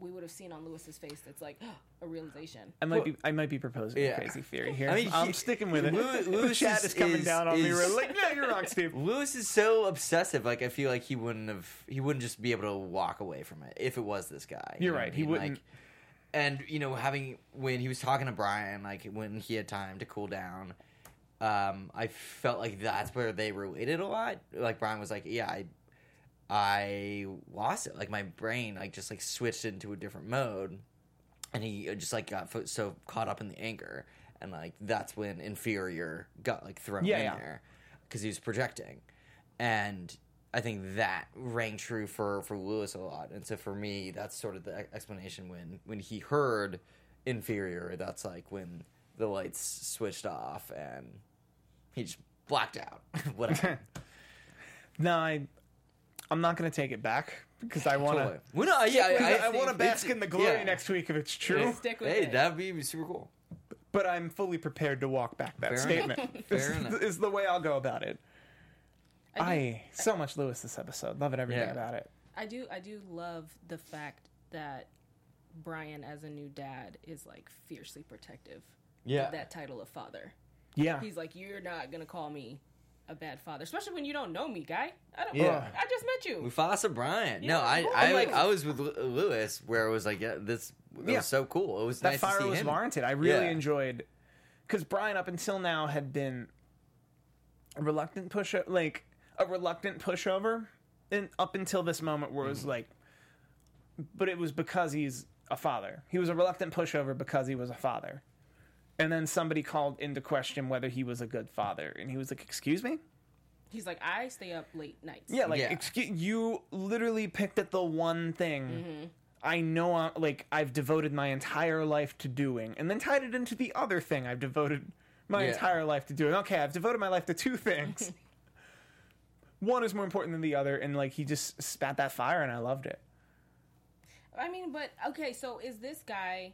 Speaker 4: we would have seen on Louis's face that's like *gasps* a realization.
Speaker 1: I might be I might be proposing
Speaker 3: Yeah.
Speaker 1: a crazy theory here.
Speaker 3: I mean,
Speaker 1: I'm
Speaker 3: he-
Speaker 1: sticking with it.
Speaker 3: Lew- *laughs*
Speaker 1: the
Speaker 3: Louis
Speaker 1: chat
Speaker 3: is-
Speaker 1: is, coming
Speaker 3: is-
Speaker 1: down on me.
Speaker 3: is-
Speaker 1: We're like, no, you're wrong, Steve. *laughs*
Speaker 3: Louis is so obsessive. Like I feel like he wouldn't have. He wouldn't just be able to walk away from it if it was this guy.
Speaker 1: You're
Speaker 3: know
Speaker 1: right,
Speaker 3: what I
Speaker 1: he wouldn't-
Speaker 3: Like, and you know, having when he was talking to Brian, like when he had time to cool down, um, I felt like that's where they related a lot. Like Brian was like, "Yeah, I, I lost it. Like my brain, like just like switched into a different mode." and he uh, just like got fo- so caught up in the anger and like that's when inferior got like thrown
Speaker 1: Yeah,
Speaker 3: in
Speaker 1: yeah.
Speaker 3: there because he was projecting and i think that rang true for for louis a lot and so for me that's sort of the explanation when when he heard inferior that's like when the lights switched off and he just blacked out *laughs* whatever *laughs*
Speaker 1: No, I I'm not going to take it back because I want to.
Speaker 3: Totally. well, no, yeah,
Speaker 1: I,
Speaker 3: I,
Speaker 1: want to
Speaker 3: think
Speaker 1: bask in the glory
Speaker 3: yeah.
Speaker 1: next week if it's true.
Speaker 4: Stick with
Speaker 3: hey
Speaker 4: it.
Speaker 3: that'd be super cool
Speaker 1: But I'm fully prepared to walk back that
Speaker 3: Fair
Speaker 1: statement. *laughs*
Speaker 3: enough.
Speaker 1: This
Speaker 3: Fair
Speaker 1: is-
Speaker 3: enough.
Speaker 1: is the way I'll go about it.
Speaker 4: I do,
Speaker 1: I so much Louis this episode. Loving everything
Speaker 3: Yeah.
Speaker 1: about it.
Speaker 4: I do I do love the fact that Brian as a new dad is like fiercely protective
Speaker 3: yeah
Speaker 4: of that title of father.
Speaker 1: Yeah.
Speaker 4: He's like, You're not gonna call me a bad father. Especially when you don't know me, guy. I don't
Speaker 3: Yeah.
Speaker 4: I just met you.
Speaker 3: Mufasa Bryant. No,
Speaker 4: Yeah,
Speaker 3: I. I,
Speaker 1: like-
Speaker 3: I was with Louis where it was like, yeah, this it
Speaker 1: Yeah.
Speaker 3: was so cool. It was
Speaker 1: that
Speaker 3: nice
Speaker 1: fire
Speaker 3: to see
Speaker 1: was
Speaker 3: him.
Speaker 1: warranted. I really
Speaker 3: Yeah.
Speaker 1: enjoyed because Brian up until now had been a reluctant push like a reluctant pushover, and up until this moment where it was mm-hmm. like, but it was because he's a father. He was a reluctant pushover because he was a father, and then somebody called into question whether he was a good father, and he was like, "Excuse me."
Speaker 4: He's like, I stay up late nights.
Speaker 1: Yeah, like
Speaker 3: Yeah.
Speaker 1: excuse you literally picked at the one thing mm-hmm. I know I, like I've devoted my entire life to doing and then tied it into the other thing I've devoted my
Speaker 3: Yeah.
Speaker 1: entire life to doing. Okay, I've devoted my life to two things. *laughs* one is more important than the other and like he just spat that fire and I loved it.
Speaker 4: I mean, but okay, so is this guy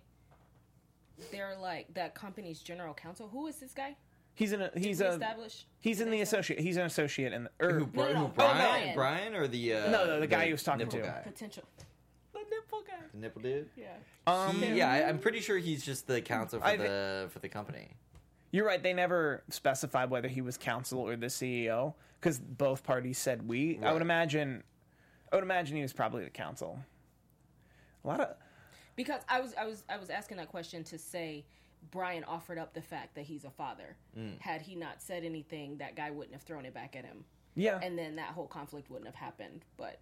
Speaker 4: they're like that company's general counsel? Who is this guy?
Speaker 1: He's in a he's
Speaker 4: we
Speaker 1: a
Speaker 4: establish
Speaker 1: he's in the associate he's an associate in the er,
Speaker 3: Who, Bri-
Speaker 4: no,
Speaker 3: who
Speaker 4: no,
Speaker 3: Brian?
Speaker 4: Brian.
Speaker 3: Brian or the uh,
Speaker 1: No, no, the guy he was talking
Speaker 3: nipple
Speaker 1: to.
Speaker 3: Guy?
Speaker 4: potential the nipple guy.
Speaker 3: The nipple dude.
Speaker 4: Yeah.
Speaker 1: um
Speaker 3: He- yeah, I, I'm pretty sure he's just the counsel for
Speaker 1: I-
Speaker 3: the for the company.
Speaker 1: You're right. They never specified whether he was counsel or the CEO because both parties said we. I
Speaker 3: Right.
Speaker 1: would imagine. I would imagine he was probably the counsel. A lot of
Speaker 4: Because I was I was I was asking that question to say Brian offered up the fact that he's a father.
Speaker 3: Mm.
Speaker 4: Had he not said anything, that guy wouldn't have thrown it back at him.
Speaker 1: yeah.
Speaker 4: And then that whole conflict wouldn't have happened, but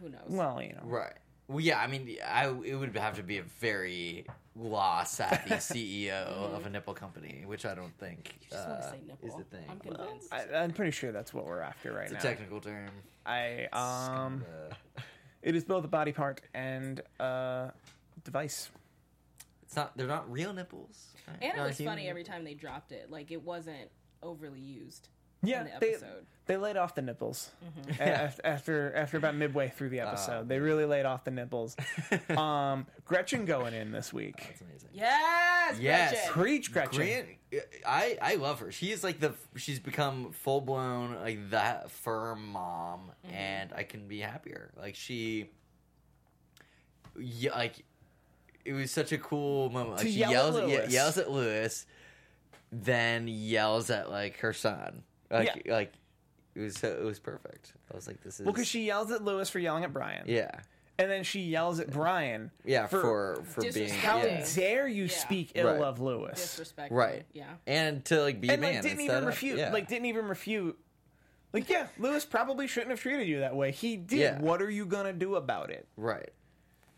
Speaker 4: who knows?
Speaker 1: well, you know,
Speaker 3: Right. Well, yeah. I mean, I it would have to be a very law savvy *laughs* CEO of a nipple company, which I don't think
Speaker 4: I just want to
Speaker 3: uh, is the thing.
Speaker 4: I'm convinced.
Speaker 1: I, I'm pretty sure that's what we're after right
Speaker 3: It's a
Speaker 1: now.
Speaker 3: technical term.
Speaker 1: I um,
Speaker 3: Uh, *laughs*
Speaker 1: it is both a body part and a device.
Speaker 3: it's not. They're not real nipples. right?
Speaker 4: and it
Speaker 3: Not
Speaker 4: was
Speaker 3: human
Speaker 4: funny every time they dropped it. Like it wasn't overly used.
Speaker 1: Yeah,
Speaker 4: in the
Speaker 1: they
Speaker 4: episode.
Speaker 1: they laid off the nipples
Speaker 3: Mm-hmm.
Speaker 1: A- af- after after about midway through
Speaker 3: Oh.
Speaker 1: the episode. they really laid off the nipples. *laughs* um, Gretchen going in this week.
Speaker 3: That's amazing.
Speaker 4: Yes,
Speaker 3: Yes.
Speaker 4: Gretchen!
Speaker 1: Preach, Gretchen.
Speaker 3: Grant, I I love her. She is like the she's become full blown like that firm mom,
Speaker 1: Mm-hmm.
Speaker 3: and I can be happier. Like she, yeah, like it was such a cool moment. Like she
Speaker 1: yell at
Speaker 3: yells ye- yells at Louis, then yells at like her son. Like like it was so it was perfect. I was like, this is
Speaker 1: Well, because she yells at Louis for yelling at Brian.
Speaker 3: yeah
Speaker 1: And then she yells at Brian.
Speaker 3: yeah
Speaker 1: For-
Speaker 3: for for, being
Speaker 1: How
Speaker 3: yeah.
Speaker 1: dare you
Speaker 4: Yeah.
Speaker 1: speak ill
Speaker 3: Right.
Speaker 1: of Louis?
Speaker 4: Disrespect.
Speaker 3: right
Speaker 4: Yeah.
Speaker 3: and to like be a
Speaker 1: And
Speaker 3: man
Speaker 1: like didn't even refute.
Speaker 3: yeah.
Speaker 1: Like didn't even refute. Like yeah, Louis probably shouldn't have treated you that way. He did.
Speaker 3: Yeah.
Speaker 1: What are you gonna do about it?
Speaker 3: right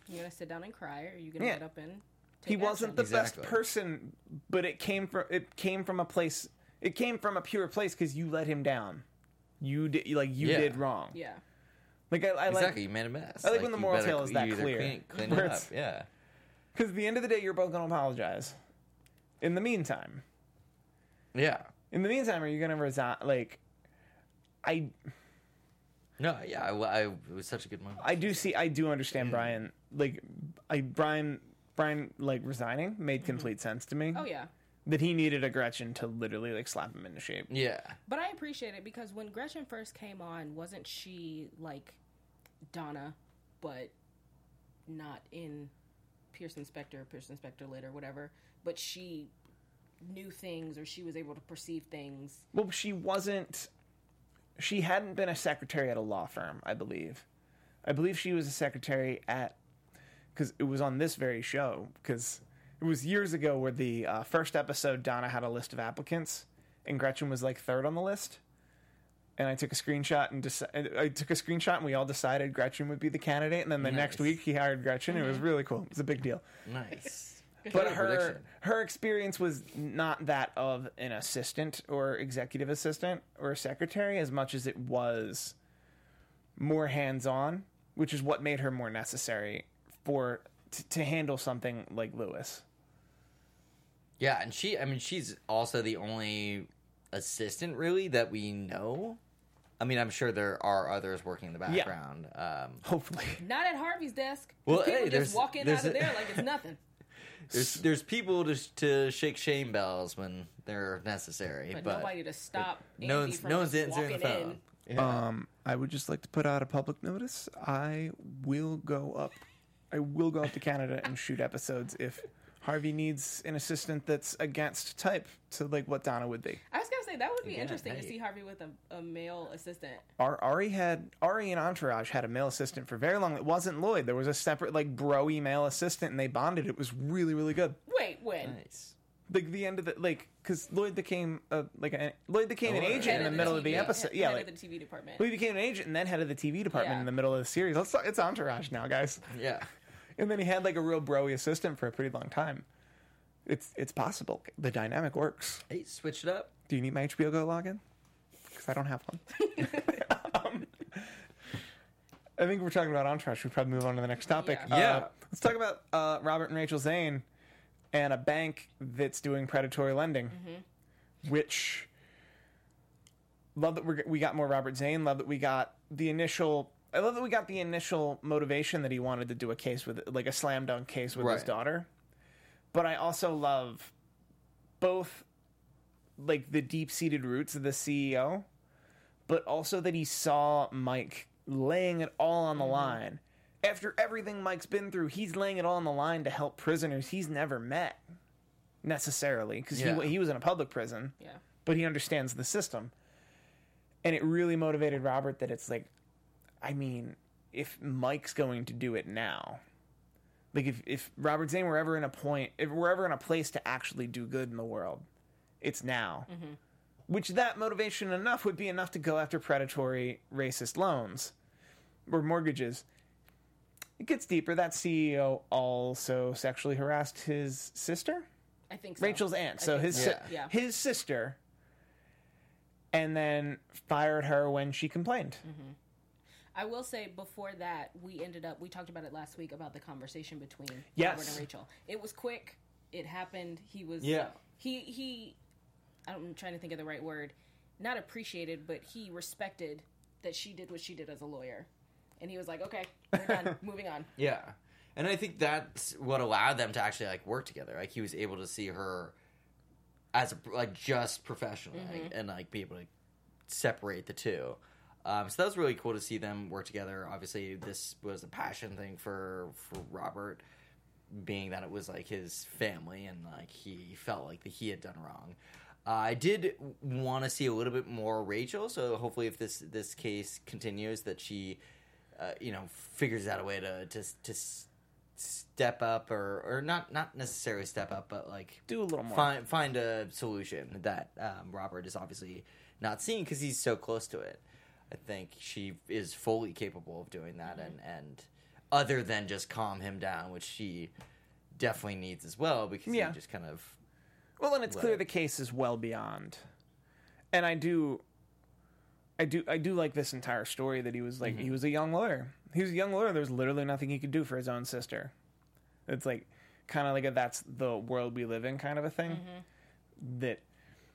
Speaker 4: You gonna sit down and cry, or are you gonna
Speaker 1: Yeah.
Speaker 4: get up and
Speaker 1: he
Speaker 4: take
Speaker 1: wasn't
Speaker 4: action.
Speaker 1: the
Speaker 3: Exactly.
Speaker 1: best person, but it came from it came from a place. It came from a pure place because you let him down. You did like you
Speaker 3: Yeah.
Speaker 1: did wrong.
Speaker 4: Yeah.
Speaker 1: Like I, I like
Speaker 3: exactly, you made a mess.
Speaker 1: I like when the
Speaker 3: you
Speaker 1: moral
Speaker 3: better-
Speaker 1: tale is that
Speaker 3: you either
Speaker 1: clear.
Speaker 3: Clean, clean *laughs*
Speaker 1: Where
Speaker 3: it up.
Speaker 1: it's-
Speaker 3: Yeah.
Speaker 1: because at the end of the day, you're both gonna apologize. In the meantime,
Speaker 3: Yeah.
Speaker 1: in the meantime, are you gonna resign? Like, I
Speaker 3: No, yeah, I, I- it was such a good moment.
Speaker 1: I do see I do understand Brian. Like, I Brian Brian like resigning made mm-hmm. complete sense to me.
Speaker 4: Oh yeah.
Speaker 1: That he needed a Gretchen to literally like slap him into shape.
Speaker 3: yeah.
Speaker 4: But I appreciate it because when Gretchen first came on, wasn't she like Donna, but not in Pearson Specter, Pearson Specter Litt, whatever. But she knew things or she was able to perceive things.
Speaker 1: Well, she wasn't. She hadn't been a secretary at a law firm, I believe. I believe she was a secretary at because it was on this very show because it was years ago where the uh, first episode Donna had a list of applicants and Gretchen was like third on the list. And I took a screenshot and deci- I took a screenshot and we all decided Gretchen would be the candidate. And then the next week he hired Gretchen. It was really cool. It was a big deal.
Speaker 3: Nice. *laughs*
Speaker 1: But her
Speaker 3: prediction.
Speaker 1: her experience was not that of an assistant or executive assistant or a secretary as much as it was more hands on, which is what made her more necessary for t- to handle something like Louis.
Speaker 3: Yeah, and she, I mean, she's also the only assistant really that we know. I mean, I'm sure there are others working in the
Speaker 1: Yeah.
Speaker 3: background. Um,
Speaker 1: Hopefully, *laughs*
Speaker 4: Not at Harvey's desk.
Speaker 3: Well,
Speaker 4: People
Speaker 3: hey,
Speaker 4: just
Speaker 3: there's-
Speaker 4: walk in
Speaker 3: there's
Speaker 4: out of
Speaker 3: a-
Speaker 4: there like it's nothing. *laughs*
Speaker 3: there's there's people to to shake shame bells when they're necessary,
Speaker 4: But,
Speaker 3: but,
Speaker 4: nobody to stop
Speaker 3: no
Speaker 4: Andy
Speaker 3: one's
Speaker 4: from
Speaker 3: no one's
Speaker 4: just
Speaker 3: answering the
Speaker 4: walking in.
Speaker 3: phone.
Speaker 1: um, I would just like to put out a public notice. I will go up. I will go up to Canada and shoot episodes if Harvey needs an assistant that's against type to like what Donna would be.
Speaker 4: I was gonna say that would be
Speaker 3: Yeah,
Speaker 4: interesting to see Harvey with a, a male assistant.
Speaker 1: Ar- Ari had Ari and Entourage had a male assistant for very long. It wasn't Lloyd. There was a separate like broy male assistant, and they bonded. It was really really good.
Speaker 4: Wait, when?
Speaker 3: Nice.
Speaker 1: Like the end of the like because Lloyd became a like a, Lloyd became an agent
Speaker 3: head
Speaker 1: in the
Speaker 3: of the
Speaker 1: middle of the episode.
Speaker 4: Head,
Speaker 1: Yeah,
Speaker 4: head
Speaker 1: like
Speaker 4: of the TV department.
Speaker 1: Lloyd became an agent and then head of the TV department
Speaker 4: Yeah.
Speaker 1: in the middle of the series. Let's it's Entourage now, guys.
Speaker 3: Yeah.
Speaker 1: And then he had like a real broy assistant for a pretty long time. It's it's possible. The dynamic works.
Speaker 3: Hey, switch it up.
Speaker 1: Do you need my HBO Go login? Because I don't have one. *laughs* um, I think we're talking about Entourage. We probably move on to the next topic.
Speaker 4: Yeah.
Speaker 1: Uh,
Speaker 3: Yeah.
Speaker 1: let's talk about uh, Robert and Rachel Zane and a bank that's doing predatory lending, which love that we're, we got more Robert Zane. Love that we got the initial. I love that we got the initial motivation that he wanted to do a case with, like a slam dunk case with his daughter. But I also love both like the deep seated roots of the CEO, but also that he saw Mike laying it all on the mm-hmm. line. After everything Mike's been through, he's laying it all on the line to help prisoners he's never met necessarily because
Speaker 3: Yeah.
Speaker 1: he, he was in a public prison,
Speaker 4: yeah.
Speaker 1: but he understands the system. And it really motivated Robert that it's like, I mean, if Mike's going to do it now, like if, if Robert Zane were ever in a point, if we're ever in a place to actually do good in the world, it's now. Mm-hmm. Which that motivation enough would be enough to go after predatory racist loans or mortgages. It gets deeper. That CEO also sexually harassed his sister,
Speaker 4: I think so.
Speaker 1: Rachel's aunt. So his
Speaker 4: so.
Speaker 3: Yeah.
Speaker 1: His sister, and then fired her when she complained. Mm-hmm.
Speaker 4: I will say before that, we ended up we talked about it last week about the conversation between
Speaker 1: Yes.
Speaker 4: Robert and Rachel. It was quick. It happened. He was
Speaker 3: Yeah.
Speaker 4: He he. I'm trying to think of the right word. Not appreciated, but he respected that she did what she did as a lawyer, and he was like, "Okay, we're done. *laughs* Moving on."
Speaker 3: Yeah. And I think that's what allowed them to actually like work together. Like he was able to see her as a like just professionally like, and like be able to separate the two. Um, so that was really cool to see them work together. Obviously, this was a passion thing for for Robert, being that it was like his family and like he felt like that he had done wrong. Uh, I did want to see a little bit more Rachel, so hopefully, if this this case continues, that she, uh, you know, figures out a way to to to step up or or not not necessarily step up, but like
Speaker 1: Do a little more.
Speaker 3: find find a solution that um, Robert is obviously not seeing because he's so close to it. I think she is fully capable of doing that, mm-hmm. and and other than just calm him down, which she definitely needs as well because
Speaker 1: Yeah.
Speaker 3: he just kind of
Speaker 1: Well, and it's clear
Speaker 3: Right.
Speaker 1: the case is well beyond. And I do, I do, I do like this entire story that he was like he mm-hmm. was a young lawyer. He was a young lawyer. There was literally nothing he could do for his own sister. It's like kind of like a that's the world we live in kind of a thing. Mm-hmm. That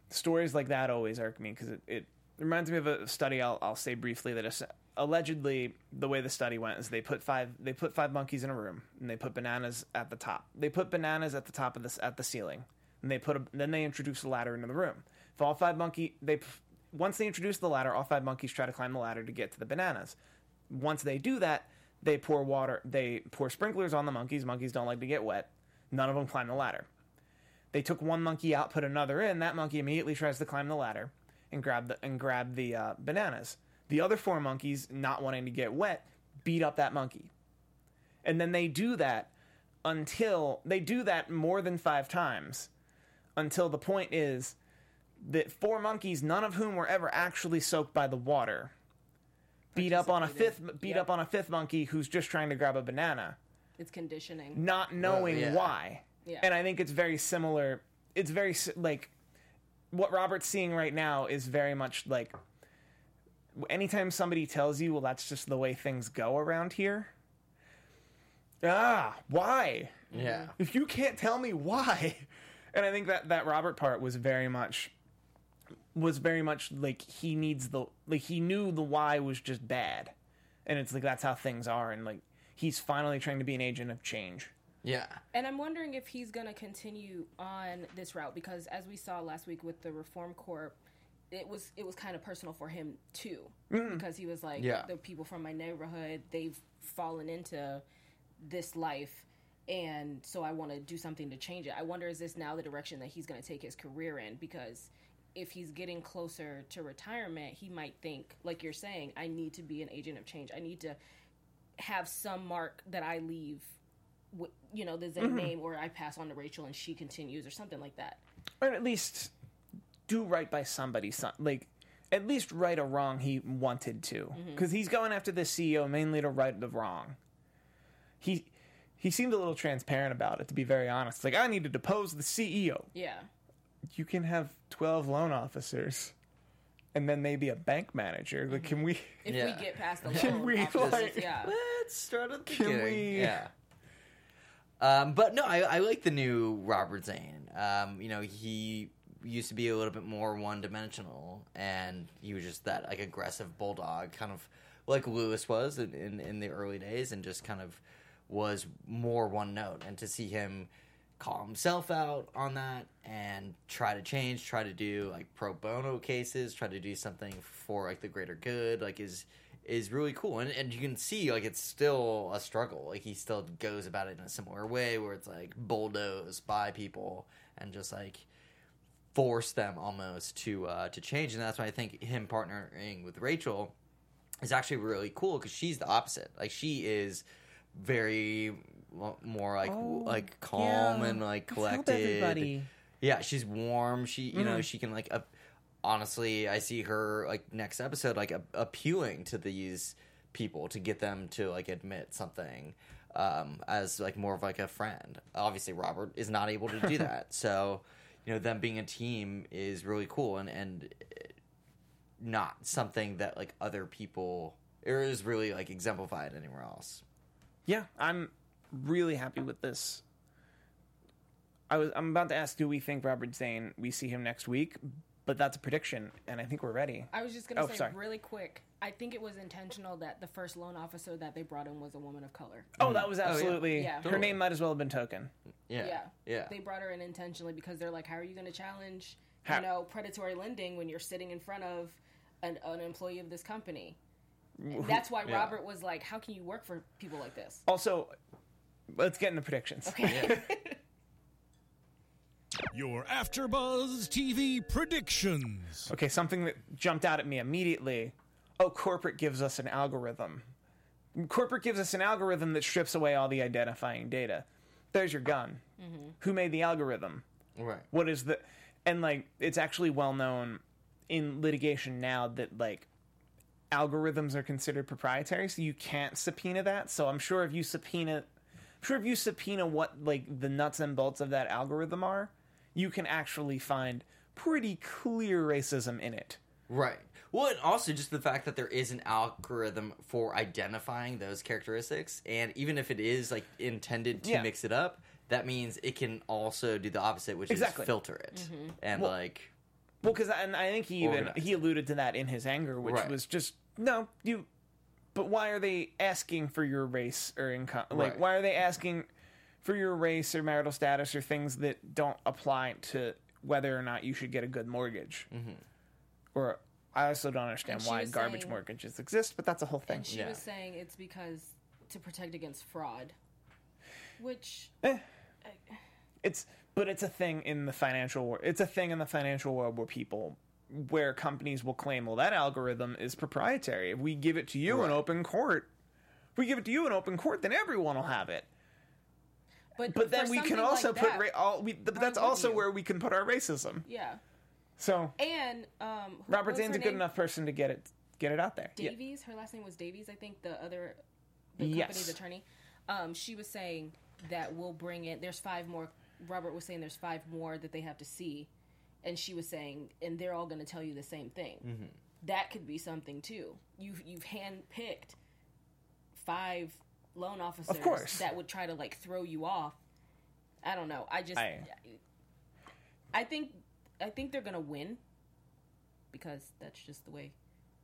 Speaker 1: stories like that always irk me because it, it reminds me of a study I'll, I'll say briefly that is, allegedly the way the study went is they put five they put five monkeys in a room and they put bananas at the top. They put bananas at the top of this at the ceiling and they put a, then they introduce a ladder into the room. If all five monkey they once they introduce the ladder all five monkeys try to climb the ladder to get to the bananas. Once they do that they pour water they pour sprinklers on the monkeys. Monkeys don't like to get wet. None of them climb the ladder. They took one monkey out, put another in. That monkey immediately tries to climb the ladder and grab the and grab the uh, bananas. The other four monkeys, not wanting to get wet, beat up that monkey. And then they do that until they do that more than five times until the point is that four monkeys, none of whom were ever actually soaked by the water, beat up on a fifth beat
Speaker 4: Yep.
Speaker 1: up on a fifth monkey who's just trying to grab a banana
Speaker 4: It's conditioning.
Speaker 1: not knowing
Speaker 3: yeah.
Speaker 1: why.
Speaker 4: Yeah.
Speaker 1: And I think it's very similar. It's very like what Robert's seeing right now is very much like anytime somebody tells you, well, that's just the way things go around here. Ah, why?
Speaker 3: yeah.
Speaker 1: If you can't tell me why. *laughs* And I think that that Robert part was very much was very much like he needs the like he knew the why was just bad. And it's like that's how things are and like he's finally trying to be an agent of change.
Speaker 3: Yeah.
Speaker 4: And I'm wondering if he's going to continue on this route because, as we saw last week with the Reform Corp, it was it was kind of personal for him too mm. because he was like,
Speaker 3: Yeah.
Speaker 4: the people from my neighborhood they've fallen into this life, and so I want to do something to change it. I wonder is this now the direction that he's going to take his career in because. If he's getting closer to retirement, he might think, like you're saying, I need to be an agent of change. I need to have some mark that I leave you know, there's a mm-hmm. name or I pass on to Rachel and she continues or something like that.
Speaker 1: or at least do right by somebody some, like at least right a wrong he wanted to mm-hmm. because he's going after the ceo mainly to right the wrong he he seemed a little transparent about it to be very honest like i need to depose the ceo
Speaker 4: Yeah.
Speaker 1: you can have 12 loan officers and then maybe a bank manager like can mm-hmm. we
Speaker 4: If
Speaker 3: Yeah.
Speaker 4: we get past the *laughs*
Speaker 1: Can
Speaker 4: loan
Speaker 1: we,
Speaker 4: officers,
Speaker 1: like-
Speaker 4: yeah.
Speaker 3: Let's start at the
Speaker 1: Can
Speaker 3: beginning.
Speaker 1: we-
Speaker 3: Yeah. Um, but no, I, I like the new Robert Zane. Um, you know, he used to be a little bit more one dimensional, and he was just that like aggressive bulldog, kind of like Louis was in, in, in the early days, and just kind of was more one note. And to see him call himself out on that and try to change, try to do like pro bono cases, try to do something for like the greater good, like is is really cool. And and you can see like it's still a struggle. Like he still goes about it in a similar way where it's like bulldoze by people and just like force them almost to uh to change. And that's why I think him partnering with Rachel is actually really cool because she's the opposite. Like she is very more like like calm
Speaker 1: Oh, yeah.
Speaker 3: and like collected. Yeah, she's warm. She, you
Speaker 1: Mm-hmm.
Speaker 3: know, she can like. Honestly, I see her like next episode like a- appealing to these people to get them to like admit something um, as like more of like a friend. Obviously, Robert is not able to do *laughs* that, so you know them being a team is really cool and and not something that like other people or is really like exemplified anywhere else.
Speaker 1: Yeah, I'm really happy with this. I was I'm about to ask, do we think Robert Zane? We see him next week, but that's a prediction, and I think we're ready.
Speaker 4: I was just gonna
Speaker 1: Oh,
Speaker 4: say
Speaker 1: sorry.
Speaker 4: really quick. I think it was intentional that the first loan officer that they brought in was a woman of color.
Speaker 1: Oh, that was mm.
Speaker 3: oh, yeah.
Speaker 1: absolutely.
Speaker 4: Yeah.
Speaker 1: Her
Speaker 3: Totally.
Speaker 1: name might as well have been Token.
Speaker 3: Yeah,
Speaker 4: Yeah.
Speaker 3: yeah.
Speaker 4: They brought her in intentionally because they're like, how are you going to challenge,
Speaker 1: How-
Speaker 4: you know, predatory lending when you're sitting in front of an, an employee of this company? And that's why
Speaker 3: Yeah.
Speaker 4: Robert was like, how can you work for people like this?
Speaker 1: Also, let's get into predictions.
Speaker 4: Okay. *laughs*
Speaker 2: Your AfterBuzz TV predictions.
Speaker 1: Okay, something that jumped out at me immediately. Oh, corporate gives us an algorithm. Corporate gives us an algorithm that strips away all the identifying data. There's your gun. Mm-hmm. Who made the algorithm?
Speaker 3: Right.
Speaker 1: What is the and like it's actually well known in litigation now that like algorithms are considered proprietary, so you can't subpoena that. So I'm sure if you subpoena I'm sure if you subpoena what like the nuts and bolts of that algorithm are, you can actually find pretty clear racism in it.
Speaker 3: Right. Well, and also just the fact that there is an algorithm for identifying those characteristics, and even if it is like intended to
Speaker 1: Yeah.
Speaker 3: mix it up, that means it can also do the opposite, which
Speaker 1: Exactly.
Speaker 3: is filter it mm-hmm. and
Speaker 1: Well,
Speaker 3: like
Speaker 1: Well, because and I think he even he alluded to that in his anger, which
Speaker 3: Right.
Speaker 1: was just no, you. But why are they asking for your race or income? Like,
Speaker 3: Right.
Speaker 1: why are they asking for your race or marital status or things that don't apply to whether or not you should get a good mortgage? Mm-hmm. Or I also don't understand
Speaker 4: And she
Speaker 1: why
Speaker 4: was
Speaker 1: garbage
Speaker 4: saying-
Speaker 1: mortgages exist, but that's a whole thing.
Speaker 4: And she
Speaker 3: Yeah.
Speaker 4: was saying it's because to protect against fraud, which
Speaker 1: it's but it's a thing in the financial world. It's a thing in the financial world where people where companies will claim, well, that algorithm is proprietary. If we give it to you in
Speaker 3: Right.
Speaker 1: open court, if we give it to you in open court, then everyone will have it.
Speaker 4: But
Speaker 1: But then we can also
Speaker 4: like
Speaker 1: put
Speaker 4: that-
Speaker 1: ra- all. We, but that's also
Speaker 4: you?
Speaker 1: where we can put our racism.
Speaker 4: yeah,
Speaker 1: So
Speaker 4: and um,
Speaker 1: Robert Zane's a good
Speaker 4: name?
Speaker 1: enough person to get it get it out there. Yeah.
Speaker 4: Davies. Her last name was Davies. I think the other the
Speaker 1: Yes.
Speaker 4: company's attorney. Um, she was saying that we'll bring in. There's five more. Robert was saying there's five more that they have to see, and she was saying, and they're all going to tell you the same thing.
Speaker 1: Mm-hmm.
Speaker 4: That could be something too. You've you've handpicked five loan officers
Speaker 1: course.
Speaker 4: that would try to like throw you off. I don't know. I just
Speaker 1: I-
Speaker 4: I think I think they're gonna win because that's just the way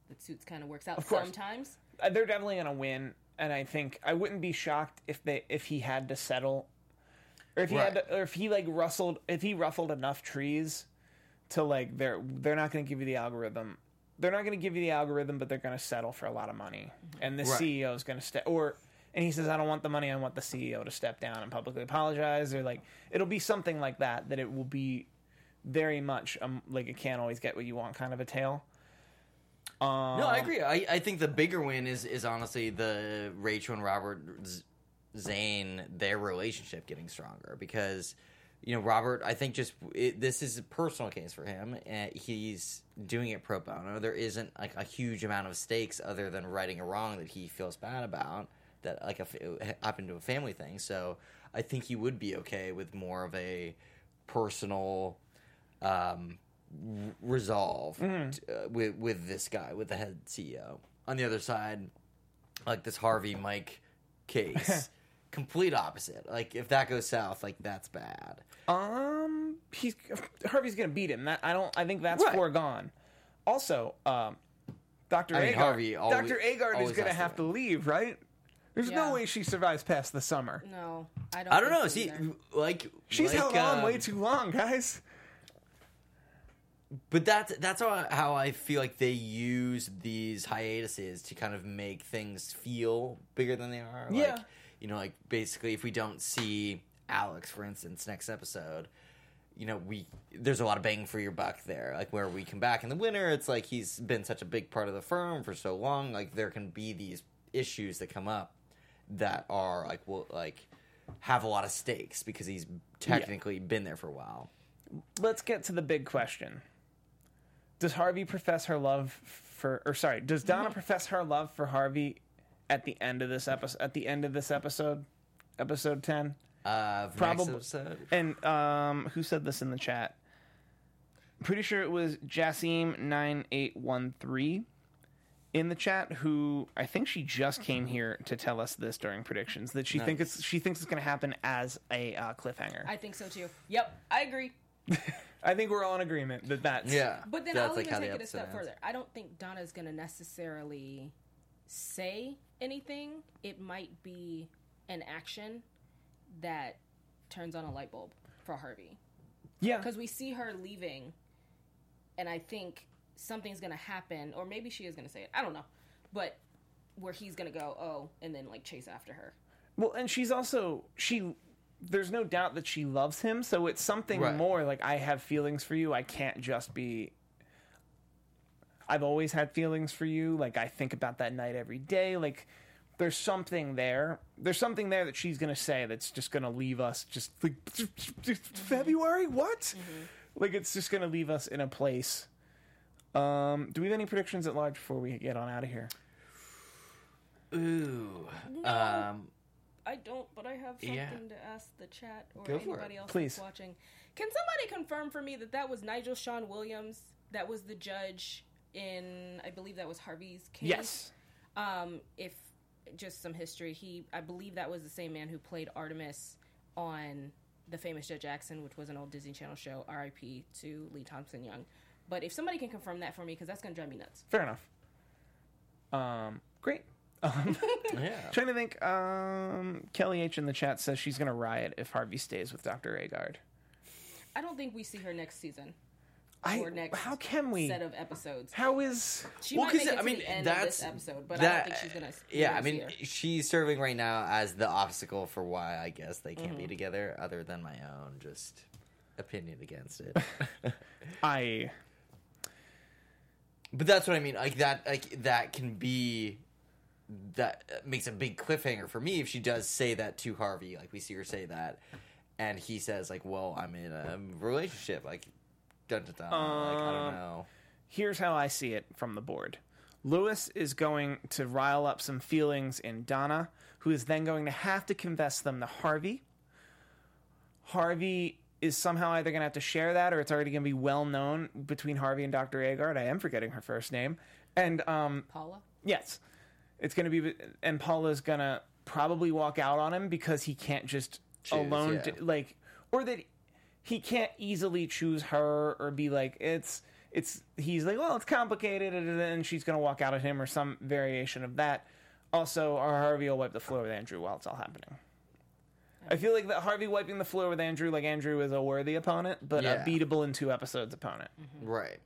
Speaker 4: that suits kind of works out
Speaker 1: Of course.
Speaker 4: sometimes.
Speaker 1: Uh, they're definitely going to win, and I think I wouldn't be shocked if they if he had to settle, or if he had to, or if he like rustled if he ruffled enough trees to like they're they're not going to give you the algorithm. They're not going to give you the algorithm, but they're going to settle for a lot of money, and the
Speaker 3: Right.
Speaker 1: CEO is going to stay or. And he says, "I don't want the money. I want the CEO to step down and publicly apologize, or like it'll be something like that. That it will be very much um, like it can't always get what you want kind of a tale." Um,
Speaker 3: No, I agree. I, I think the bigger win is is honestly the Rachel and Robert Z- Zane their relationship getting stronger because you know Robert I think just it, this is a personal case for him and he's doing it pro bono. There isn't like a huge amount of stakes other than righting a wrong that he feels bad about that like a, happened to a family thing. So I think he would be okay with more of a personal um, r- resolve
Speaker 1: Mm-hmm.
Speaker 3: t- uh, with with this guy, with the head CEO. On the other side, like this Harvey Mike case, *laughs* complete opposite. Like if that goes south, like that's bad.
Speaker 1: Um, he's Harvey's gonna beat him. That I don't. I think that's
Speaker 3: Right.
Speaker 1: foregone. Also, um, Doctor
Speaker 3: I mean. Harvey
Speaker 1: Doctor Agard is gonna
Speaker 3: has to
Speaker 1: have to leave, right? There's
Speaker 4: Yeah.
Speaker 1: no way she survives past the summer.
Speaker 4: No, I don't.
Speaker 3: I don't know. See,
Speaker 4: either.
Speaker 3: like
Speaker 1: She's
Speaker 3: like,
Speaker 1: held on
Speaker 3: um,
Speaker 1: way too long, guys.
Speaker 3: But that's that's how, how I feel like they use these hiatuses to kind of make things feel bigger than they are. Like,
Speaker 1: Yeah.
Speaker 3: You know, like basically, if we don't see Alex, for instance, next episode, you know, we there's a lot of bang for your buck there. Like where we come back in the winter, it's like he's been such a big part of the firm for so long. Like there can be these issues that come up that are like will like have a lot of stakes because he's technically been there for a while.
Speaker 1: Let's get to the big question. Does Harvey profess her love for, or sorry, does Donna profess her love for Harvey at the end of this episode? At the end of this episode, episode ten.
Speaker 3: Uh,
Speaker 1: Probably-
Speaker 3: episode.
Speaker 1: And um, who said this in the chat? Pretty sure it was Jassim nine eight one three in the chat. Who I think she just came here to tell us this during predictions that she think
Speaker 3: Nice.
Speaker 1: it's she thinks it's going to happen as a uh, cliffhanger.
Speaker 4: I think so too. Yep, I agree. *laughs*
Speaker 1: I think we're all in agreement that that's
Speaker 3: Yeah,
Speaker 4: But then
Speaker 3: that's
Speaker 4: I'll
Speaker 3: like
Speaker 4: even take it a step
Speaker 3: ends.
Speaker 4: further. I don't think Donna's gonna necessarily say anything. It might be an action that turns on a light bulb for Harvey
Speaker 1: yeah.
Speaker 4: because we see her leaving, and I think something's gonna happen, or maybe she is gonna say it. I don't know, but where he's gonna go, oh, and then like chase after her.
Speaker 1: Well, and she's also she. There's no doubt that she loves him, so it's something
Speaker 3: Right.
Speaker 1: more like I have feelings for you. I can't just be. I've always had feelings for you. Like I think about that night every day. Like there's something there. There's something there that she's gonna say that's just gonna leave us just like *laughs* February. What? Mm-hmm. Like it's just gonna leave us in a place. Um, do we have any predictions at large before we get on out of here?
Speaker 3: Ooh. Um,
Speaker 4: I don't, but I have something
Speaker 3: Yeah.
Speaker 4: to ask the chat or
Speaker 3: Go
Speaker 4: anybody else
Speaker 1: Please.
Speaker 4: that's watching. Can somebody confirm for me that that was Nigel Shawn Williams that was the judge in, I believe that was Harvey's case?
Speaker 1: Yes.
Speaker 4: Um, if just some history, he, I believe that was the same man who played Artemis on the famous Jett Jackson, which was an old Disney Channel show. R.I.P. to Lee Thompson Young. But if somebody can confirm that for me, because that's gonna drive me nuts.
Speaker 1: Fair enough. Um, great. *laughs* Um,
Speaker 3: Yeah.
Speaker 1: trying to think. Um, Kelly H in the chat says she's gonna riot if Harvey stays with Dr. Agard.
Speaker 4: I don't think we see her next season
Speaker 1: I.
Speaker 4: or next
Speaker 1: How can we?
Speaker 4: set of episodes.
Speaker 1: How is?
Speaker 4: She
Speaker 3: Well,
Speaker 4: might
Speaker 3: 'cause,
Speaker 4: make it
Speaker 3: I
Speaker 4: to
Speaker 3: mean,
Speaker 4: the end
Speaker 3: that's
Speaker 4: of this episode, but I don't think she's gonna.
Speaker 3: Yeah, I mean,
Speaker 4: her.
Speaker 3: she's serving right now as the obstacle for why I guess they can't
Speaker 4: Mm-hmm.
Speaker 3: be together, other than my own just opinion against it. *laughs*
Speaker 1: I.
Speaker 3: but that's what I mean. Like that, like that can be that makes a big cliffhanger for me if she does say that to Harvey. Like we see her say that, and he says like, "Well, I'm in a relationship." Like, dun dun dun. like I don't uh, know.
Speaker 1: Here's how I see it from the board. Louis is going to rile up some feelings in Donna, who is then going to have to confess them to Harvey. Harvey is somehow either going to have to share that, or it's already going to be well known between Harvey and Dr. Agard. I am forgetting her first name, and um,
Speaker 4: Paula.
Speaker 1: Yes. It's going to be, and Paula's going to probably walk out on him because he can't just
Speaker 3: Choose,
Speaker 1: alone,
Speaker 3: yeah.
Speaker 1: d- like, or that he can't easily choose her or be like, it's, it's, he's like, well, it's complicated, and then she's going to walk out at him or some variation of that. Also, or Harvey will wipe the floor with Andrew while it's all happening. I feel like that Harvey wiping the floor with Andrew, like Andrew is a worthy opponent, but
Speaker 3: Yeah.
Speaker 1: a beatable in two episodes opponent mm-hmm.
Speaker 3: Right.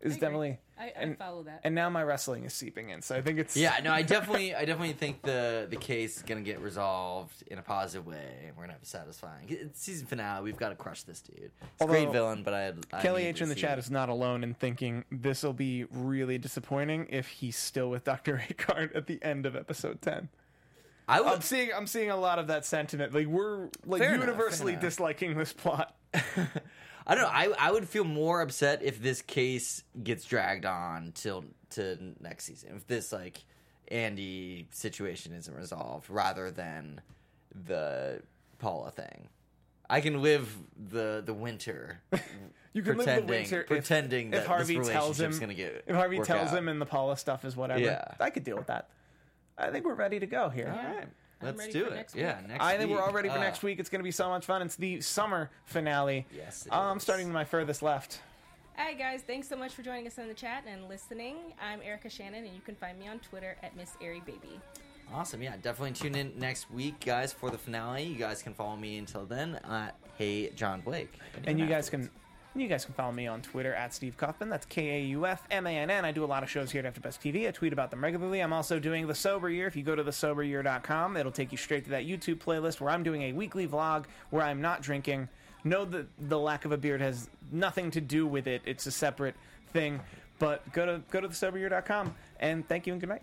Speaker 1: is
Speaker 4: agree.
Speaker 1: definitely.
Speaker 4: I, I
Speaker 1: and-
Speaker 4: follow that.
Speaker 1: And now my wrestling is seeping in, so I think it's
Speaker 3: Yeah, no, I definitely, I definitely think the the case is gonna get resolved in a positive way, we're gonna have a satisfying it's season finale. We've got to crush this dude. It's a great
Speaker 1: Although,
Speaker 3: villain, but I, I
Speaker 1: Kelly
Speaker 3: need
Speaker 1: H
Speaker 3: to
Speaker 1: in the
Speaker 3: see
Speaker 1: chat
Speaker 3: it.
Speaker 1: is not alone in thinking this will be really disappointing if he's still with Dr. Agard at the end of episode 10.
Speaker 3: I would.
Speaker 1: I'm seeing I'm seeing a lot of that sentiment. Like we're like
Speaker 3: Fair
Speaker 1: universally
Speaker 3: enough.
Speaker 1: disliking this plot. *laughs* *laughs*
Speaker 3: I don't know. I I would feel more upset if this case gets dragged on till to next season. If this like Andy situation isn't resolved, rather than the Paula thing. I can live the the winter. *laughs*
Speaker 1: You can
Speaker 3: pretending,
Speaker 1: live the winter if-
Speaker 3: pretending
Speaker 1: if,
Speaker 3: that
Speaker 1: Harvey
Speaker 3: this
Speaker 1: tells him
Speaker 3: gonna get
Speaker 1: if Harvey tells
Speaker 3: out.
Speaker 1: him and the Paula stuff is whatever.
Speaker 3: Yeah.
Speaker 1: I could deal with that. I think we're ready to go here.
Speaker 3: All right,
Speaker 4: I'm
Speaker 3: let's
Speaker 4: ready
Speaker 3: do
Speaker 4: for
Speaker 3: it.
Speaker 4: next
Speaker 3: yeah,
Speaker 4: week.
Speaker 3: next.
Speaker 1: I think we're all ready for
Speaker 3: Uh,
Speaker 1: next week. It's going to be so much fun. It's the summer finale.
Speaker 3: Yes, it
Speaker 1: I'm
Speaker 3: is.
Speaker 1: starting to my furthest left.
Speaker 4: Hi guys, thanks so much for joining us in the chat and listening. I'm Erica Shannon, and you can find me on Twitter at Miss Airy Baby.
Speaker 3: Awesome. Yeah, definitely tune in next week, guys, for the finale. You guys can follow me until then at Hey John Blake.
Speaker 1: And you guys can you guys can follow me on Twitter at Steve Kaufmann. That's K A U F M A N N. I do a lot of shows here at AfterBuzz TV. I tweet about them regularly. I'm also doing the Sober Year. If you go to thesoberyear.com, it'll take you straight to that YouTube playlist where I'm doing a weekly vlog where I'm not drinking. Know that the lack of a beard has nothing to do with it. It's a separate thing. But go to go to thesoberyear.com and thank you and good night.